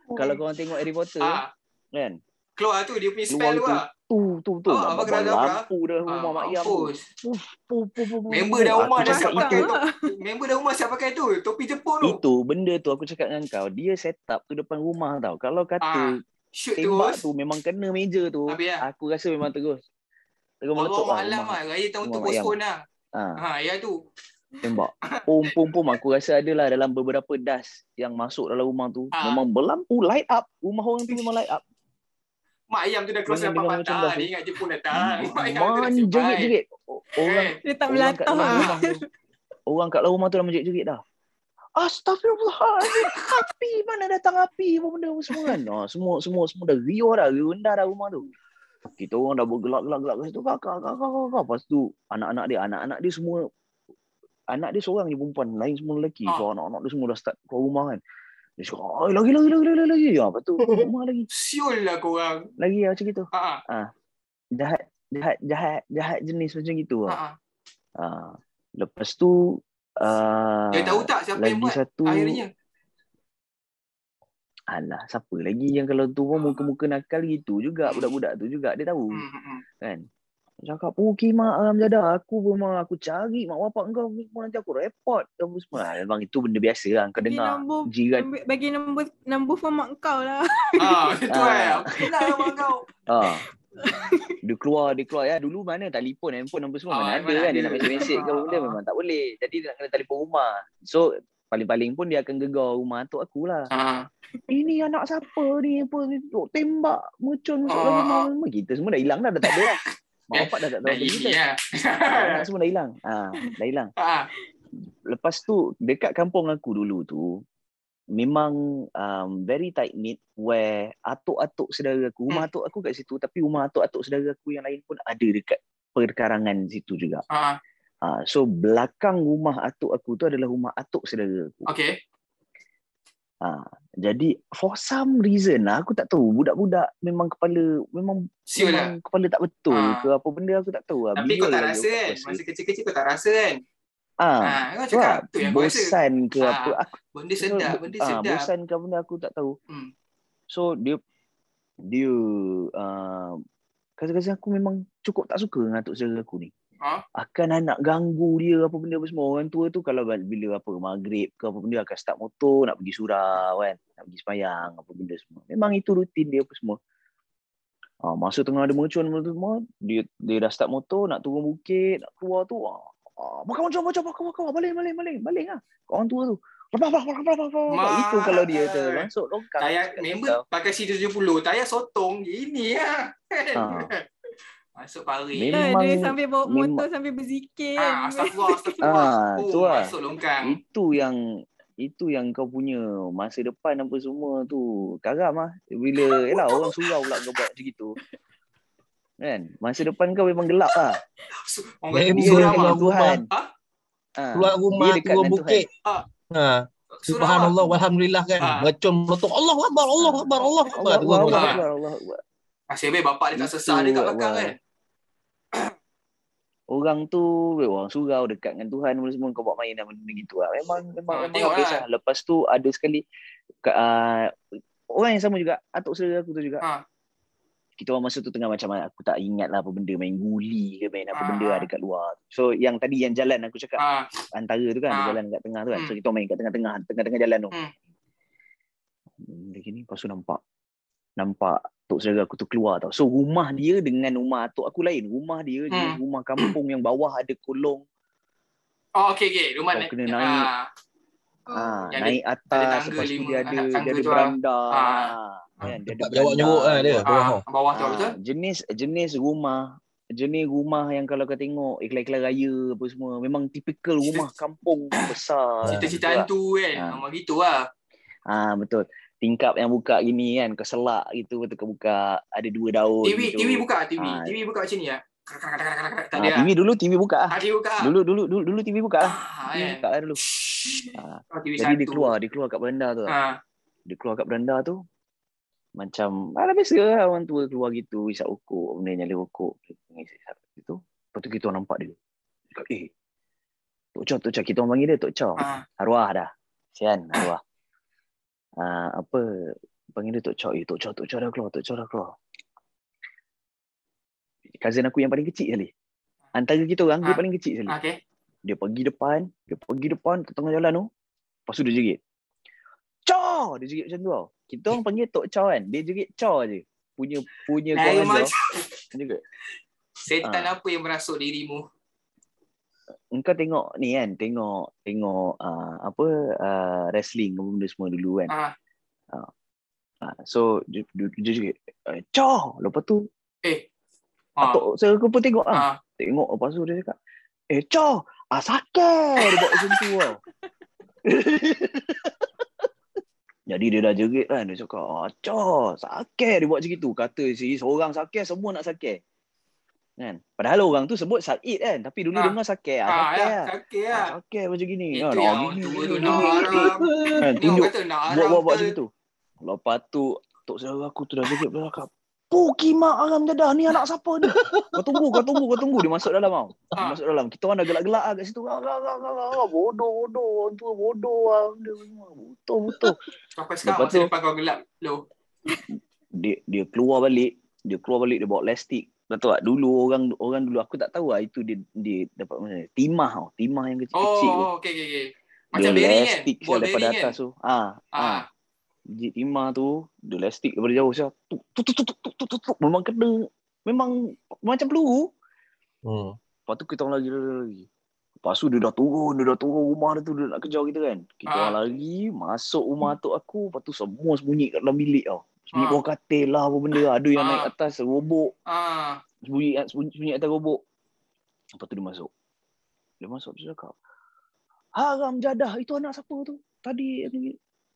Kalau kau orang tengok Harry Potter Ah, kan. keluar tu dia punya spell tu tu. lah. Tu tu tu. Ah, abang Abang kena lampu dah rumah Ah, mak yam tu. Member dah rumah dah siap pakai. Member dah rumah siap pakai tu. Topi Jepun tu. itu benda tu aku cakap dengan kau dia set up tu depan rumah tau kalau Ah, kata Shoot tembak terus. tu memang kena meja tu Habis lah. aku rasa memang terus terus meletup Orang lah malam lah. Raya tahun tu postpone lah. ha, Ha, ya tu. tembak pom pom pom aku rasa adalah dalam beberapa das yang masuk dalam rumah tu Ah. memang berlampu light up rumah orang tu memang light up Mak ayam tu dah cross Dengan- dapat patah. dah tu. Dia ingat Jepun datang. Mak ayam tu dah jerit-jerit O- orang Eh, Dia tak orang melatah. dalam ah. rumah tu orang kat dalam rumah tu dah menjerit-jerit dah Astagfirullahaladzim Api mana datang api Apa benda semua kan oh, Semua semua semua dah riuh dah Rendah dah rumah tu Kita orang dah bergelak-gelak-gelak kat situ Kakak, kakak, kakak, kakak Lepas tu anak-anak dia Anak-anak dia semua Anak dia seorang je perempuan Lain semua lelaki Ah. So anak-anak dia semua dah start keluar rumah kan Dia cakap "Ai, lagi, lagi, lagi, lagi, lagi ya, Lepas tu rumah lagi Siul lah korang. Lagi lah macam gitu Ha, Jahat Jahat Jahat Jahat jenis macam gitu ha, lah. ha. Ah. Lepas tu uh, Dia tahu tak siapa yang lagi buat satu akhirnya? Alah, siapa lagi yang kalau tu pun muka-muka nakal gitu juga budak-budak tu juga dia tahu Hmm, hmm, hmm. kan. Cakap, oh kimak alam jadah. Aku memang aku cari mak bapak kau semua nanti aku report. Apa semua. Ah, Memang itu benda biasa lah. Kau Bagi dengar nombor, jiran. bagi nombor nombor phone mak kau lah. Ah, itu Ah. eh. Aku nak abang kau. Ah. dia keluar, dia keluar. Ya, dulu mana telefon, handphone apa semua. Ah, mana ada kan. Dia nak mesej-mesej ke apa benda Ah. memang tak boleh. Jadi dia nak kena telefon rumah. So, paling-paling pun dia akan gegar rumah atuk aku lah. Ah. Ini anak siapa ni? Apa ni? Tok tembak, mercun masuk Ah, dalam ah. rumah. Kita semua dah hilang dah. Dah tak ada lah. Mak bapak dah tak tahu Dah kita. ya. Anak semua dah hilang. Ah, dah hilang. Ah. lepas tu dekat kampung aku dulu tu memang um, very tight knit where atuk-atuk saudara aku rumah atuk aku kat situ tapi rumah atuk-atuk saudara aku yang lain pun ada dekat perkarangan situ juga. Ah. Uh, so belakang rumah atuk aku tu adalah rumah atuk saudara aku. Okay. Uh, jadi for some reason lah aku tak tahu budak-budak memang kepala memang Siul memang lah. kepala tak betul Ah. ke apa benda aku tak tahu lah. Tapi kau Biol tak rasa kan? Masa kecil-kecil kau tak rasa kan? Ah, Ah, kau tu cakap lah, tu yang kau rasa. bosan ke Ah, apa aku Benda sedap, benda ah, sedap. bosan ke benda aku tak tahu. Hmm. So dia dia uh, kadang-kadang aku memang cukup tak suka dengan atuk saudara aku ni. Ha? Akan nak ganggu dia apa benda apa semua. Orang tua tu kalau bila apa maghrib ke apa benda akan start motor nak pergi surau kan. Nak pergi semayang apa benda semua. Memang itu rutin dia apa semua. Ah, masa tengah ada mercun apa semua, dia dia dah start motor nak turun bukit, nak keluar tu. Ah, ah, makan macam macam makan makan balik balik balik balik ah. Orang tua tu. Lepas lepas lepas lepas lepas. Itu kalau dia tu Ma- masuk longkang. Tayar member kau. pakai C70, tayar sotong gini lah. Ah. Masuk parit. Memang- Memang, dia sambil bawa memang- motor sambil berzikir. Ah, astagfirullah, astagfirullah. Ah, oh, tu lah. masuk longkang. Itu yang itu yang kau punya masa depan apa semua tu karam ah bila yalah orang surau pula kau buat macam gitu kan masa depan kau memang gelap lah Orang dia keluar ah. rumah. Tuhan Ha? Ah, Keluar rumah, dia dekat turun dengan bukit. Ah. Ha. Suram Subhanallah ah. walhamdulillah kan. Ah. Macam meletup Allah Akbar, Allah Akbar, Allah Akbar. Allah. Akbar, Allah Akbar. Nasib baik bapak dia tak sesah dia belakang Allah. kan. Orang tu orang surau dekat dengan Tuhan apa semua kau buat main dan benda gitu lah. Memang memang Ah, memang habis lah. Lepas tu ada sekali uh, orang yang sama juga atuk saudara aku tu juga. Ha. Kita orang masa tu tengah macam aku tak ingat lah apa benda main guli ke main apa Ah, benda ah. lah dekat luar. So yang tadi yang jalan aku cakap Ah, antara tu kan Ah. dia jalan kat tengah tu kan. So Hmm. kita orang main kat tengah-tengah tengah-tengah jalan tu. Hmm. Benda gini lepas tu nampak nampak tok saudara aku tu keluar tau. So rumah dia dengan rumah atuk aku lain. Rumah dia Hmm. jenis rumah kampung yang bawah ada kolong Oh, okey okey. Rumah Kau naik. kena naik. Ah, Ah, Yang naik ada atas tangga lepas tu lima, dia ada anak tangga dia ada lah. beranda. Ah. Ah. Kan, dia ada jawab nyuruk lah dia. luar. Bawah ah, tu. bawah tu Ah, betul? jenis jenis rumah jenis rumah yang kalau kau tengok iklan-iklan raya apa semua memang tipikal Cerita- rumah kampung besar. Cerita-cerita tak? hantu kan. Ah. Memang gitu lah. Ah betul. Tingkap yang buka gini kan kau selak gitu betul kau buka ada dua daun TV gitu. TV buka TV. Ah. TV buka macam ni krak. Tak Ah, ada lah. TV dulu TV buka ah. Ah, TV buka. Dulu dulu dulu dulu TV buka. Ah, TV kan. buka lah dulu. Ah, Oh, TV Jadi dia keluar, dia keluar kat beranda tu. Ah, dia keluar kat beranda tu macam ala biasa lah orang tua keluar gitu isap rokok benda nyala rokok isap gitu lepas tu kita nampak dia cakap eh Tok Chow, Tok Chow. Kita orang panggil dia Tok Chow. ah. Arwah dah. Sian, arwah. Uh, apa, panggil dia Tok Chow. Eh, Tok Chow, Tok Chow dah keluar, Tok Chow dah keluar. Cousin aku yang paling kecil sekali. Antara kita orang, dia Ah. paling kecil sekali. Okay. Dia pergi depan, dia pergi depan ke tengah jalan tu. Lepas tu dia jerit. Chow! Dia jerit macam tu tau. Kita orang panggil Tok Chow kan. Dia jerit Chow je. Punya punya Dia jerit. setan Ah. apa yang merasuk dirimu? Engkau tengok ni kan, tengok tengok uh, apa uh, wrestling apa benda semua dulu kan. Ah. Uh, so dia dia, dia jerit, eh! Lepas tu Eh. Ah. Atok saya aku pun tengok ah. Ah. Tengok lepas tu dia cakap, "Eh, Chow, ah sakit." Dia buat macam tu tau. Jadi dia dah jerit kan. Dia cakap, ah, Chow, sakit. Dia buat macam tu. Kata si seorang sakit, semua nak sakit. Kan? Padahal orang tu sebut Said kan. Tapi dulu Ah. dengar sakit. Ah, Ah, sakit ya, lah. sakit Ah, lah. sakit macam gini. Itu Kan? yang Ah, orang gini, tua tu gini, nak haram. Kan, tunjuk. Buat-buat buat ke? macam tu. Lepas tu, Tok saudara aku tu dah jerit. Dia cakap, Puki mak haram jadah. Ni anak siapa ni? Kau tunggu, kau tunggu, kau tunggu. Dia masuk dalam tau. Dia Ah. masuk dalam. Kita orang dah gelak-gelak lah kat situ. Ah, ah, ah, ah, ah, Bodoh, bodoh. Orang tua bodoh lah. Benda semua. Betul, betul. Sampai sekarang masa tu- depan kau gelap. Loh. Dia dia keluar balik. Dia keluar balik. Dia bawa elastik. Tak tahu tak, dulu orang orang dulu aku tak tahu lah itu dia dia dapat mana. Timah tau. Timah yang kecil-kecil tu. Oh, okey okey okey. Macam bearing kan? elastik Ball sial daripada bearing kan? atas tu. Ah, ah. Ah. Jit timah tu, dia elastik daripada jauh sial. Tuk tuk tuk tuk tuk tuk tuk tuk. Memang kena. Memang macam peluru. Hmm. Lepas tu kita orang lari, lari. Lepas tu dia dah turun, dia dah turun rumah dia tu, dia nak kejar kita kan. Kita Ah. orang lari, masuk rumah atuk aku, lepas tu semua sembunyi kat dalam bilik tau. Sembunyi Ah. bawah katil lah apa benda. Ada yang Ah. naik atas robok, Ah. sembunyi, sembunyi, atas robok. Lepas tu dia masuk. Dia masuk, dia cakap, Haram jadah, itu anak siapa tu? Tadi,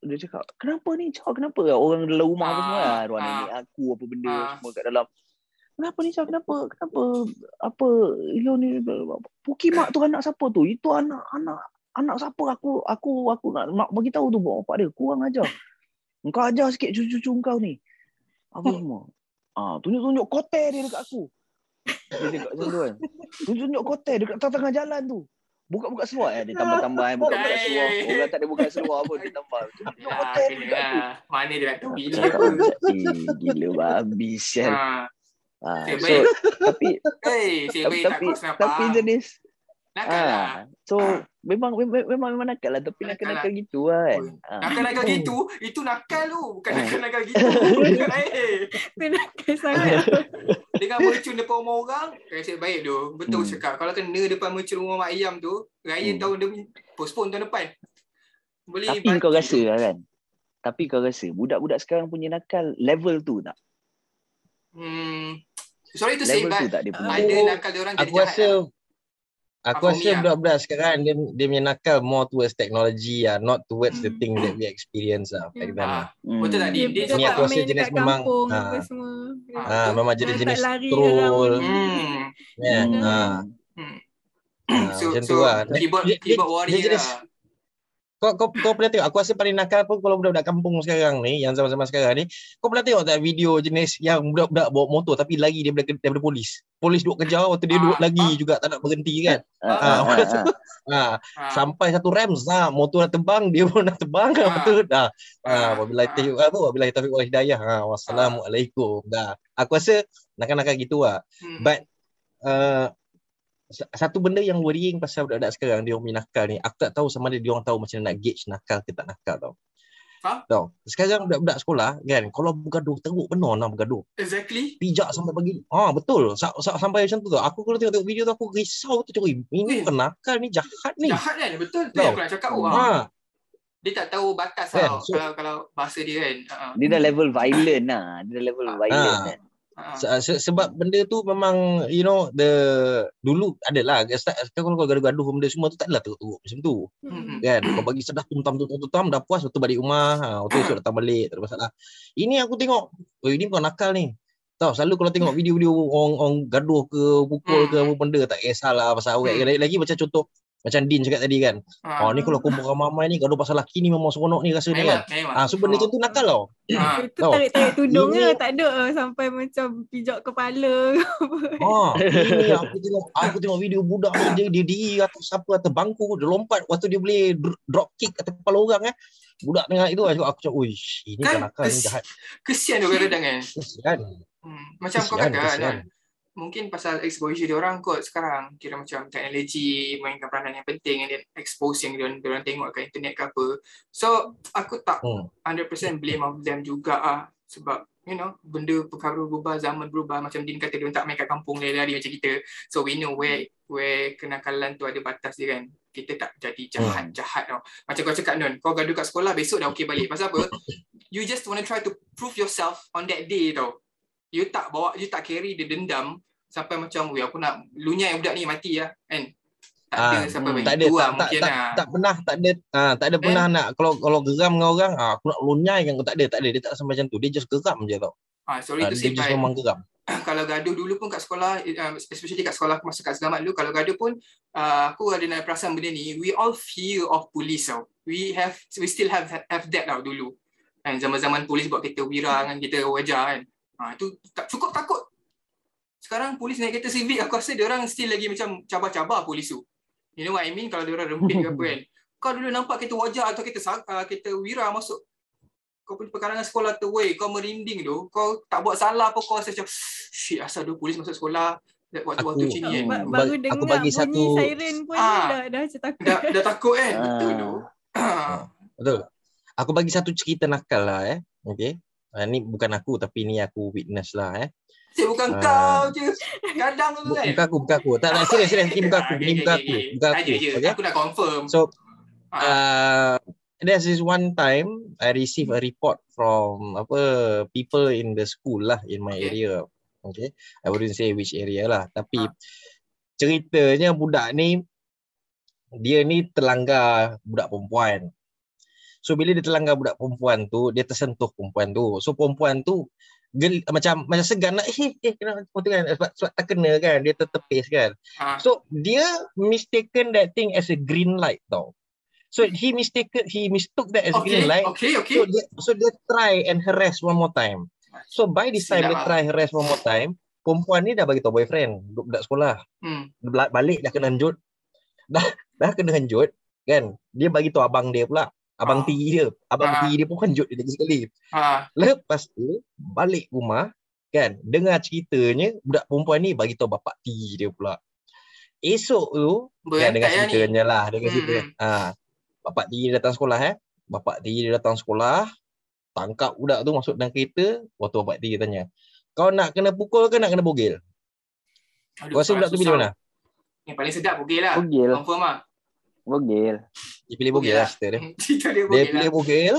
dia cakap, kenapa ni? Cakap, kenapa? Orang dalam rumah apa Ah. semua. Arwah Ah. nenek aku, apa benda Ah. semua kat dalam. Kenapa ni Syah? Kenapa? Kenapa? Apa? Yo ni Pukimak tu anak siapa tu? Itu anak anak anak siapa aku aku aku nak, nak bagi tahu tu buat bapak dia. Kurang ajar. Engkau ajar sikit cucu-cucu engkau ni. Apa semua? Ah, tunjuk-tunjuk kote dia dekat aku. Dia macam tu kan. Tunjuk-tunjuk kote dekat tengah-tengah jalan tu. Buka-buka seluar eh. Dia tambah-tambah eh. Buka-buka seluar. Orang tak ada buka seluar pun. Dia tambah. Tunjuk Ah, kote dia dekat aku. lah. Mana dia nak apa. macam, eh, gila babi sial. Ah. Ah, Okay, so, tapi saya tapi tapi, kau tapi jenis Nakal lah. ah so memang memang memang, memang nakal lah tapi Nakal nakal nakal gitu kan ah. Nakal-nakal gitu, itu nakal tu. Bukan Ah. nakal-nakal gitu. Eh, Tu nakal sangat. dengan mercun depan rumah orang, rasa baik tu. Betul Hmm. cakap. Kalau kena depan mercun rumah Mak Ayam tu, raya Hmm. tahun demi postpone tahun depan. Boleh tapi kau rasa tu. lah kan tapi kau rasa budak-budak sekarang punya nakal level tu tak Hmm. Sorry to say, level tu but tak dia punya ada Aku- nakal dia orang jadi Aku jahat rasa lah. Aku rasa me budak-budak sekarang dia dia punya nakal more towards technology lah, not towards the Hmm. thing that we experience lah then. Ah, lah. Betul tak, Hmm. Dia, dia Ni sebab aku tak rasa main jenis memang, kampung ah. semua. Ah, Ah, memang Dia tak lari troll. Hmm. Kan? Hmm. Ah, Hmm. ah, So, macam so tu lah. keyboard, Dia- dia- keyboard dia warrior jenis- lah. Kau, kau, kau pernah tengok, aku rasa paling nakal pun kalau budak-budak kampung sekarang ni, yang zaman-zaman sekarang ni, kau pernah tengok tak video jenis yang budak-budak bawa motor tapi lagi daripada, daripada polis? Polis duduk kejar, waktu dia Ah, duduk lagi ah. juga, tak nak berhenti kan? Ah, ah, Ah, ah, ah. ah, Ah. sampai satu rem, nah, motor dah terbang, dia pun dah terbang, lepas tu dah. Ah, Ah, wabillahi ah. taufiq apa? Wabillahi taufiq wal hidayah. Ha, wassalamualaikum. Dah. Aku rasa nakal-nakal gitu lah. Hmm. But uh, satu benda yang worrying pasal budak-budak sekarang dia orang punya nakal ni, aku tak tahu sama ada dia orang tahu macam mana nak gauge nakal ke tak nakal tau. Faham? Tahu. Sekarang budak-budak sekolah kan, kalau bergaduh teruk benar nak bergaduh. Exactly. Pijak sampai pagi. Ah betul. Sa- sa- sampai macam tu tau. Aku kalau tengok, tengok video tu aku risau tu "Eh, ini Eh. bukan nakal ni jahat ni. Jahat kan? Betul tu yang aku nak cakap. Oh, ah. Ha, Dia tak tahu batas Kan, tau. so- Kalau kalau bahasa dia kan. Ah, dia dah level violent lah dia dah level Ah. violent Ah. kan Se- se- sebab benda tu memang you know the dulu adalah kalau gaduh-gaduh benda semua tu tak adalah teruk-teruk macam tu. Hmm. kan? Kau bagi sedah tum-tam tum tum dah puas betul balik rumah. Ha betul esok datang balik tak ada masalah. Ini aku tengok oh ini bukan nakal ni. Tahu selalu kalau tengok video-video orang orang gaduh ke pukul ke Hmm. apa benda tak kisahlah pasal awet Hmm. lagi, lagi macam contoh macam Din cakap tadi kan Ah. oh ni kalau kumpul ramai ni gaduh pasal laki ni memang seronok ni rasa ni Memang, kan memang. ah so benda macam tu nakal tau Ah. Itu tarik-tarik tudung Ini- je tak ada uh, sampai macam pijak kepala ke apa. Ah, ini aku tengok aku tengok video budak ni dia dia diri atas apa atas bangku dia lompat waktu dia boleh dr- drop kick atas kepala orang eh. Budak tengah itu aku aku cakap, "Uish, ini Kan, kan nakal ni jahat." Kesian tu kadang-kadang kan. Kesian. Hmm. Macam kau Kesian, kata kesian. kan. Mungkin pasal exposure dia orang kot sekarang. Kira macam teknologi mainkan peranan yang penting and then expose yang dia orang- tengok kat internet ke apa. So aku tak Hmm. 100% blame of them juga ah. Sebab you know benda perkara berubah zaman berubah. Macam Din kata dia orang tak main kat kampung lari-lari macam kita. So we know where where kenakalan tu ada batas dia kan. Kita tak jadi jahat-jahat tau. Macam kau cakap Nun kau gaduh kat sekolah besok dah okey balik. Pasal apa? You just want to try to prove yourself on that day tau you tak bawa you tak carry the dendam sampai macam weh aku nak lunyai budak ni mati lah kan? Tak ada Ah, sampai hmm, macam Tak ada tu lah tak, tak, mungkin tak, lah. tak pernah tak ada ah, tak ada Eh? pernah nak. Kalau kalau geram dengan orang ah, aku nak lunyai kan aku tak ada tak ada. Dia tak sampai macam tu. Dia just geram je tau. ah, sorry Ah, to dia just memang geram. kalau gaduh dulu pun kat sekolah uh, especially kat sekolah aku masa kat selamat dulu kalau gaduh pun aku ada nak perasan benda ni. We all fear of police tau. We have we still have have that tau dulu. Kan zaman-zaman polis buat kereta wira kan kita wajar kan ha, itu tak cukup takut sekarang polis naik kereta civic aku rasa dia orang still lagi macam cabar-cabar polis tu you know what I mean kalau dia orang rempit ke apa kan kau dulu nampak kereta wajar atau kereta uh, kereta wira masuk kau punya perkarangan sekolah tu weh kau merinding tu kau tak buat salah apa kau rasa macam shit asal ada polis masuk sekolah waktu-waktu macam ni kan baru bagi- dengar aku bagi bunyi satu- siren pun Ah. dah dah macam takut. dah, dah takut kan betul Ah. tu Ah. Betul. Aku bagi satu cerita nakal lah eh. Okay. Uh, ni bukan aku tapi ni aku witness lah eh. Asyik bukan Ah. kau je kadang tu kan Bukan aku, bukan aku. Tak, tak, serius, serius. Ni bukan aku. Ni okay, bukan aku. Bukan aku. je. Okay. aku nak confirm So, Ah. uh, there's this one time I receive a report from apa people in the school lah in my Okay. area. Okay. I wouldn't say which area lah. Tapi Ah. ceritanya budak ni dia ni terlanggar budak perempuan. So bila dia terlanggar budak perempuan tu, dia tersentuh perempuan tu. So perempuan tu gel, macam macam segan nak eh eh kena tu kan sebab, sebab tak kena kan dia tertepis kan. Ah. So dia mistaken that thing as a green light tau. So he mistaken he mistook that as okay green light. okay okay So dia so dia try and harass one more time. So by this time dia ah. try harass one more time, perempuan ni dah bagi tahu boyfriend, budak budak sekolah. hmm. Balik dah kena hanjut. Dah dah kena hanjut kan. Dia bagi tahu abang dia pula. Abang Ah. tiri dia. Abang Ah. tiri dia pun hanjut dia lagi sekali. ah. Lepas tu balik rumah kan dengar ceritanya budak perempuan ni bagi tahu bapak tiri dia pula. Esok tu kan dengar berantai lah ni ceritanya lah dengar Hmm, cerita. Ha bapak tiri dia datang sekolah eh. Bapak tiri dia datang sekolah tangkap budak tu masuk dalam kereta, waktu bapak tiri tanya, "Kau nak kena pukul ke nak kena bogel?" Aduh, Kau rasa budak tu pilih susah. mana? yang paling sedap bogel lah Bogel. confirm lah Bogel. Dia pilih bogel Bogel lah lah. cerita dia. dia lah pilih bogel,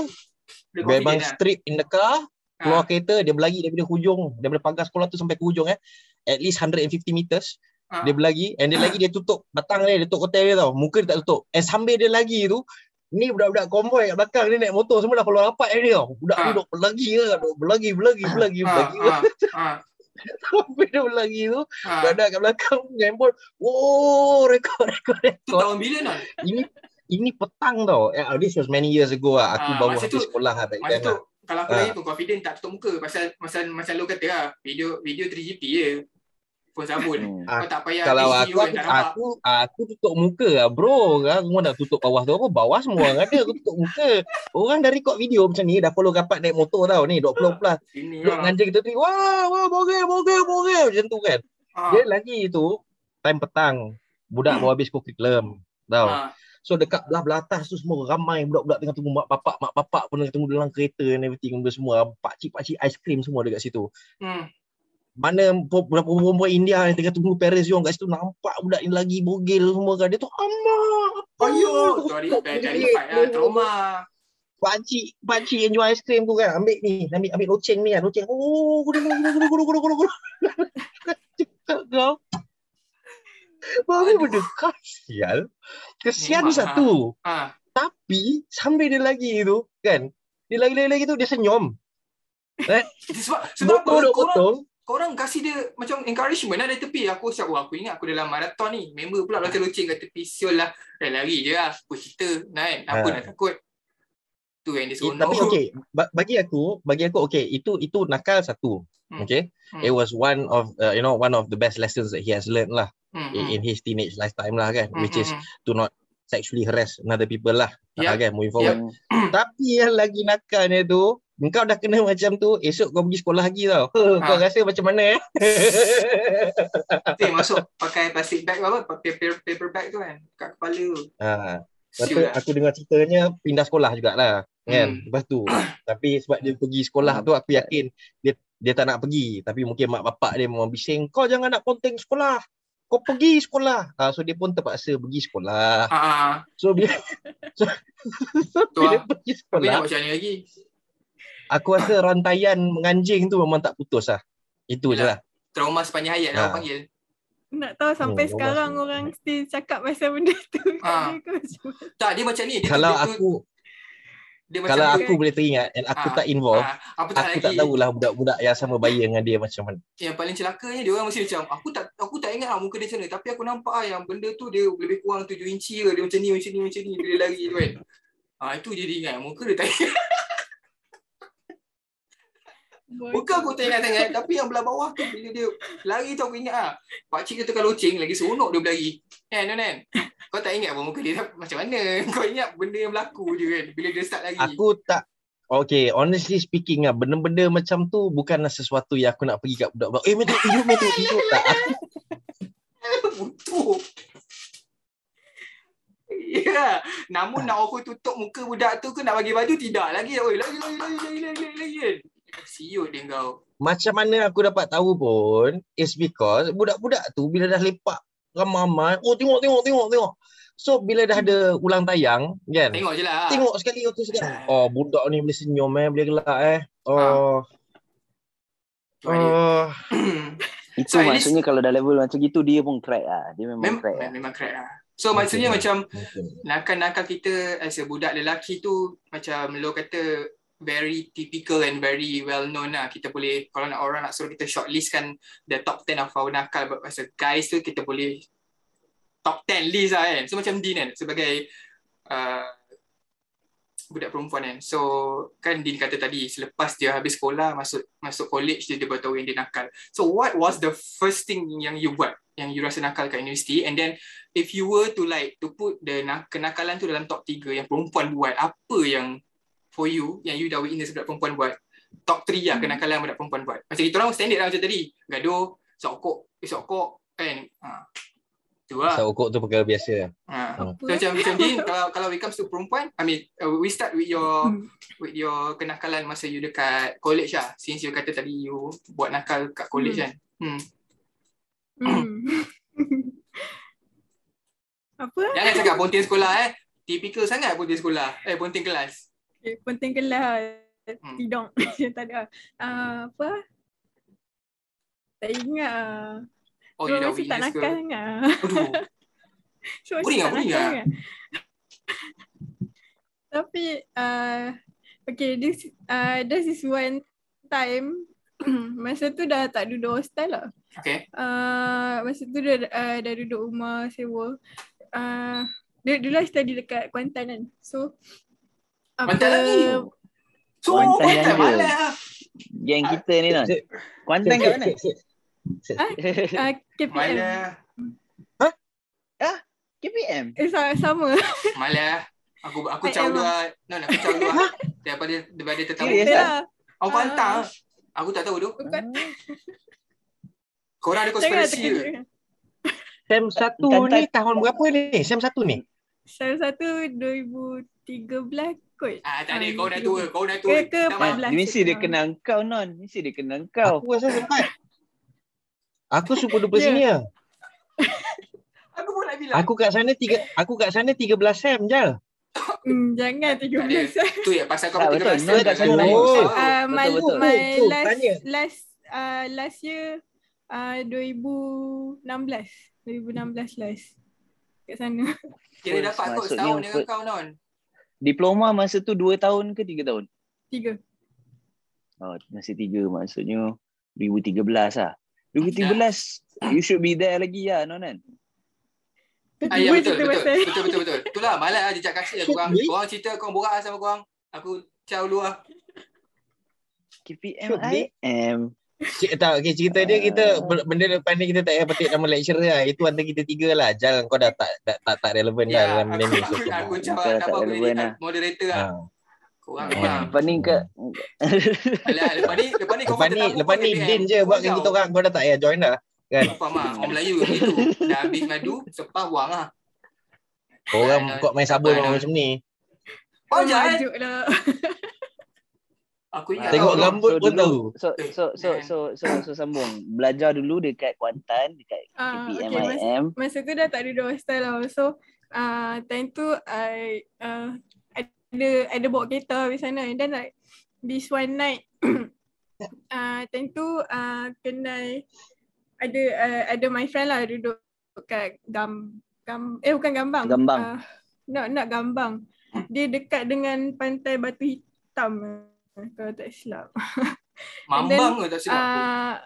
dia memang confident lah strip in the car, keluar Ah. kereta, dia berlari daripada hujung, daripada pagar sekolah tu sampai ke hujung eh. At least 150 meters. Ah. Dia berlari and dia lagi dia tutup batang dia, dia tutup kotel dia tau. Muka dia tak tutup. And sambil dia lagi tu, ni budak-budak konvoi kat belakang dia naik motor semua dah keluar rapat dia tau. Budak Ah. ni duk berlari lah, duk berlari, berlari, berlari, Ah, berlari. Sampai dia berlari tu, ah. budak kat belakang handphone, oh rekod, rekod, rekod. tahun bila non Ini ini petang tau. Eh, this was many years ago lah. Aku Ah, baru masa habis tu- sekolah lah masa tu lah. kalau aku Ah. lagi pun confident tak tutup muka pasal pasal macam lu kata lah video video 3GP je phone sabun Hmm. kau tak payah Kalau aku, pun aku, tak nampak aku, aku tutup muka lah bro. Kan semua nak tutup bawah tu apa? Bawah semua orang ada. Aku tutup muka. Orang dah record video macam ni. Dah follow rapat naik motor tau ni. 20 plus. ini Duk lah nganja kita tu. Wah, wah, bogel, bogel, bogel. Macam tu kan. ah, Dia lagi tu, time petang. Budak baru habis curriculum. Tau. ah, So dekat belah-belah atas tu semua ramai budak-budak tengah tunggu mak bapak, mak bapak pun tengah tunggu dalam kereta and everything benda semua. Pakcik-pakcik aiskrim semua dekat situ. hmm. Mana perempuan-perempuan India yang tengah tunggu dia orang kat situ nampak budak ni lagi bogel semua kan. Dia tu amak. apa?" Yo, sorry, terrified lah, trauma. Pakcik, pakcik yang jual aiskrim tu kan. Ambil ni, ambil ambil loceng ni kan. Loceng. Oh, guru guru guru guru guru guru guru. Cakap kau. Baru Aduh. benda kasial. Kesian satu. Ah, Tapi sambil dia lagi tu kan. Dia lagi-lagi tu dia senyum. sebab sebab apa? Korang, potong. Korang kasih dia macam encouragement lah dari tepi. Aku siap, oh, aku ingat aku dalam marathon ni. Member pula loceng-loceng kat tepi. Siul lah. Dah lari je lah. Apa cerita? Kan? Apa Ha. nak takut? Tu yang dia Eh, seronok. tapi okay, ba- bagi aku, bagi aku okay, itu itu nakal satu. Hmm. Okay. Hmm. It was one of uh, you know one of the best lessons that he has learned lah Hmm, in, hmm. in his teenage lifetime lah kan, Hmm, which is hmm, hmm. to not sexually harass another people lah. Yeah. Ah, kan, moving forward. Hmm. Tapi yang lagi nakalnya tu, engkau dah kena macam tu, esok kau pergi sekolah lagi tau. Kau Ha. rasa macam mana eh? Masuk pakai plastic bag apa? Paper, paper bag tu kan? Kat kepala tu. ha. Lepas tu lah. aku dengar ceritanya pindah sekolah jugalah kan. Hmm. Lepas tu. tapi sebab dia pergi sekolah tu aku yakin dia dia tak nak pergi. Tapi mungkin mak bapak dia memang bising, kau jangan nak ponteng sekolah. Kau pergi sekolah. Ha, so dia pun terpaksa pergi sekolah. Ah, ah. So bila so, so, bila lah. pergi Tapi nak sekolah, macam ni lagi. Aku rasa rantaian menganjing tu memang tak putus lah. Itu je lah. Trauma sepanjang hayat lah Ha. orang panggil. Nak tahu sampai Hmm, sekarang rumah orang still cakap pasal benda tu. Mana? Tak, dia macam ni. Dia Kalau dia tu, aku dia macam kalau dia- aku boleh teringat and aku Ah, tak involved, apa tak aku lagi. tak tahulah budak-budak yang sama bayi dengan dia macam mana. Yang paling celakanya dia orang mesti macam aku tak aku tak ingat lah muka dia macam mana tapi aku nampak lah yang benda tu dia lebih kurang 7 inci ke dia macam ni macam ni macam ni bila dia lari tu kan. Ah itu je dia ingat muka dia tak ingat. Muka aku tak ingat sangat tapi yang belah bawah tu bila dia lari tu aku ingat ah. Pak cik dia tukar loceng lagi seronok dia berlari. Kan kan kan. Kau tak ingat apa muka dia macam mana? Kau ingat benda yang berlaku je kan bila dia start lari. Aku tak Okay, honestly speaking lah, benda-benda macam tu bukanlah sesuatu yang aku nak pergi kat budak-budak. Eh, metu, hidup, metu, hidup. Tak, Butuh. Ya. Yeah. Namun nak aku tutup muka budak tu ke nak bagi baju tidak lagi. Oi, lagi lagi lagi lagi lagi lagi. Siut dia kau. macam mana aku dapat tahu pun is because budak-budak tu bila dah lepak ramai-ramai, oh tengok tengok tengok tengok. So bila dah ada ulang tayang kan? Tengok je lah. Tengok sekali tu sekali. Oh budak ni boleh senyum eh, boleh gelak eh. Oh. Ada. Oh. Itu So, at least- maksudnya kalau dah level macam gitu dia pun crack lah. Dia memang Mem- crack lah. memang crack lah. So maksudnya Okay. macam Mungkin. nakal-nakal kita as a budak lelaki tu macam lo kata very typical and very well known lah. Kita boleh kalau nak orang nak suruh kita shortlist kan the top 10 of our nakal as a guys tu kita boleh top 10 list lah kan. So macam Dean kan sebagai uh, budak perempuan kan. So kan Dean kata tadi selepas dia habis sekolah masuk masuk college dia, dia baru tahu yang dia nakal. So what was the first thing yang you buat yang you rasa nakal kat universiti and then if you were to like to put the nak- kenakalan tu dalam top 3 yang perempuan buat apa yang for you yang you dah witness budak perempuan buat top 3 lah kenakalan budak perempuan buat macam kita orang standard lah macam tadi gaduh sokok sokok kan ha. tu lah ukuk tu perkara biasa. ha. Hmm. So, macam macam Din kalau kalau we comes to perempuan I mean uh, we start with your Hmm. with your kenakalan masa you dekat college lah since you kata tadi you buat nakal kat college kan hmm. Hmm. Apa? jangan cakap ponting sekolah eh typical sangat ponting sekolah eh ponting kelas Okay, penting kelas. Hmm. Tak ada. Uh, apa? Tak ingat. ah. oh you tak nakal sangat. aduh So, Boring tak ah, boring nakal ah. sangat. Tapi, uh, okay, this, uh, this is one time, masa tu dah tak duduk hostel lah. okay Uh, masa tu dah, uh, dah duduk rumah sewa. Uh, dulu, dulu study dekat Kuantan kan. So, apa, Kuantan lagi? so Kuantan yang dia. lah Geng kita ni lah. Sip. Kuantan kat mana? Sip. uh, KPM. malas KPM. Eh, sama. sama. malas aku aku caw emang. dua no aku caw dua daripada daripada tetamu Serius? Ah? lah. aku pantang aku tak tahu tu korang ada konspirasi ke. Sem satu Kuantan. ni tahun berapa ni? Sem satu ni? Salah satu 2013 kot. ah tak ada Ah, kau dah tua kau dah tua Ke- ke. Mesti dia kenal kau non. Mesti dia kenal kau. Aku rasa sempat. Aku super duper Ya. senior. aku pun nak bilang Aku kat sana tiga aku kat sana 13 sem je. Hmm, jangan 13. tu ya pasal kau Tak, bertiga betul. belas Nun kat sana Oh. lain. Oh. Uh, my betul. my Tu, last tanya. last uh, last year uh, 2016. 2016 last. Kat sana. kira dapat kot setahun dengan kau non Diploma masa tu 2 tahun ke 3 tahun? Tiga. Oh, masih 3 maksudnya 2013 lah. 2013 you should be there lagi lah non kan? Ah, ya betul betul, pasal- betul betul betul. Itulah malas lah jejak kasih lah korang. Korang cerita korang borak lah sama korang. Aku caw dulu lah. KPM Should be. IM. Cik, tak, okay, cerita dia kita benda depan ni kita tak payah petik nama lecturer lah. Itu antara kita tiga lah. Jalan kau dah tak tak tak, tak relevan lah Ya, dalam benda ni. aku, lah. tak Tak apa aku relevan jadi lah. moderator lah. Ha. Korang Hmm. faham. Lepas ni ke Alah, lepas ni, lepas ni kau Lepas ni, lepas ni Din je buatkan kita orang. Kau dah tak payah join dah. Apa mah, orang Melayu gitu. Dah habis madu, sepah buang lah. Korang kau main sabun macam ni. Oh. Majuk lah. Aku ingat Tengok tau, rambut so pun dulu, tahu. So so so so so, so, sambung. Belajar dulu dekat Kuantan dekat Ah, KPM okay, masa, masa tu dah tak duduk hostel lah. So, uh, time tu I uh, ada ada bawa kereta di sana and then like this one night uh, time tu uh, kenal ada uh, ada my friend lah duduk kat gam, gam eh bukan gambang. Gambang. Uh, nak nak gambang. Dia dekat dengan pantai Batu Hitam eh, kalau tak silap. Mambang ke tak silap aku. Ah,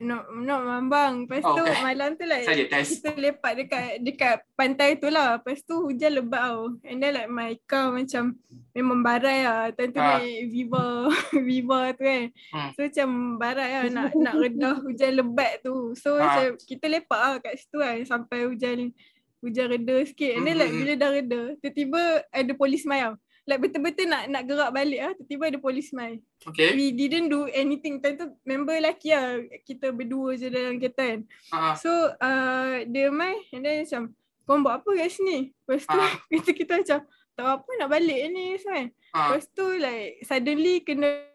no, no mambang. Lepas Oh, tu okay. malam tu Saja test. kita lepak dekat dekat pantai tu lah. Lepas tu hujan lebat tau. And then like my car macam memang barai lah. Time tu Ah. naik Viva, Viva tu kan. Hmm. So macam barai lah nak nak redah hujan lebat tu. So Ah. macam kita lepak lah kat situ kan sampai hujan hujan reda sikit. And then like Hmm, hmm, bila dah reda, tiba-tiba ada polis mayau. Like betul-betul nak nak gerak balik ah tiba-tiba ada polis mai. Okay. We didn't do anything. Time tu member lelaki lah. Kita berdua je dalam kereta kan. Ah, So uh, dia mai and then macam kau buat apa kat sini? Lepas tu Ah. kita kita macam tak apa nak balik ni kan. ah. Lepas tu like suddenly kena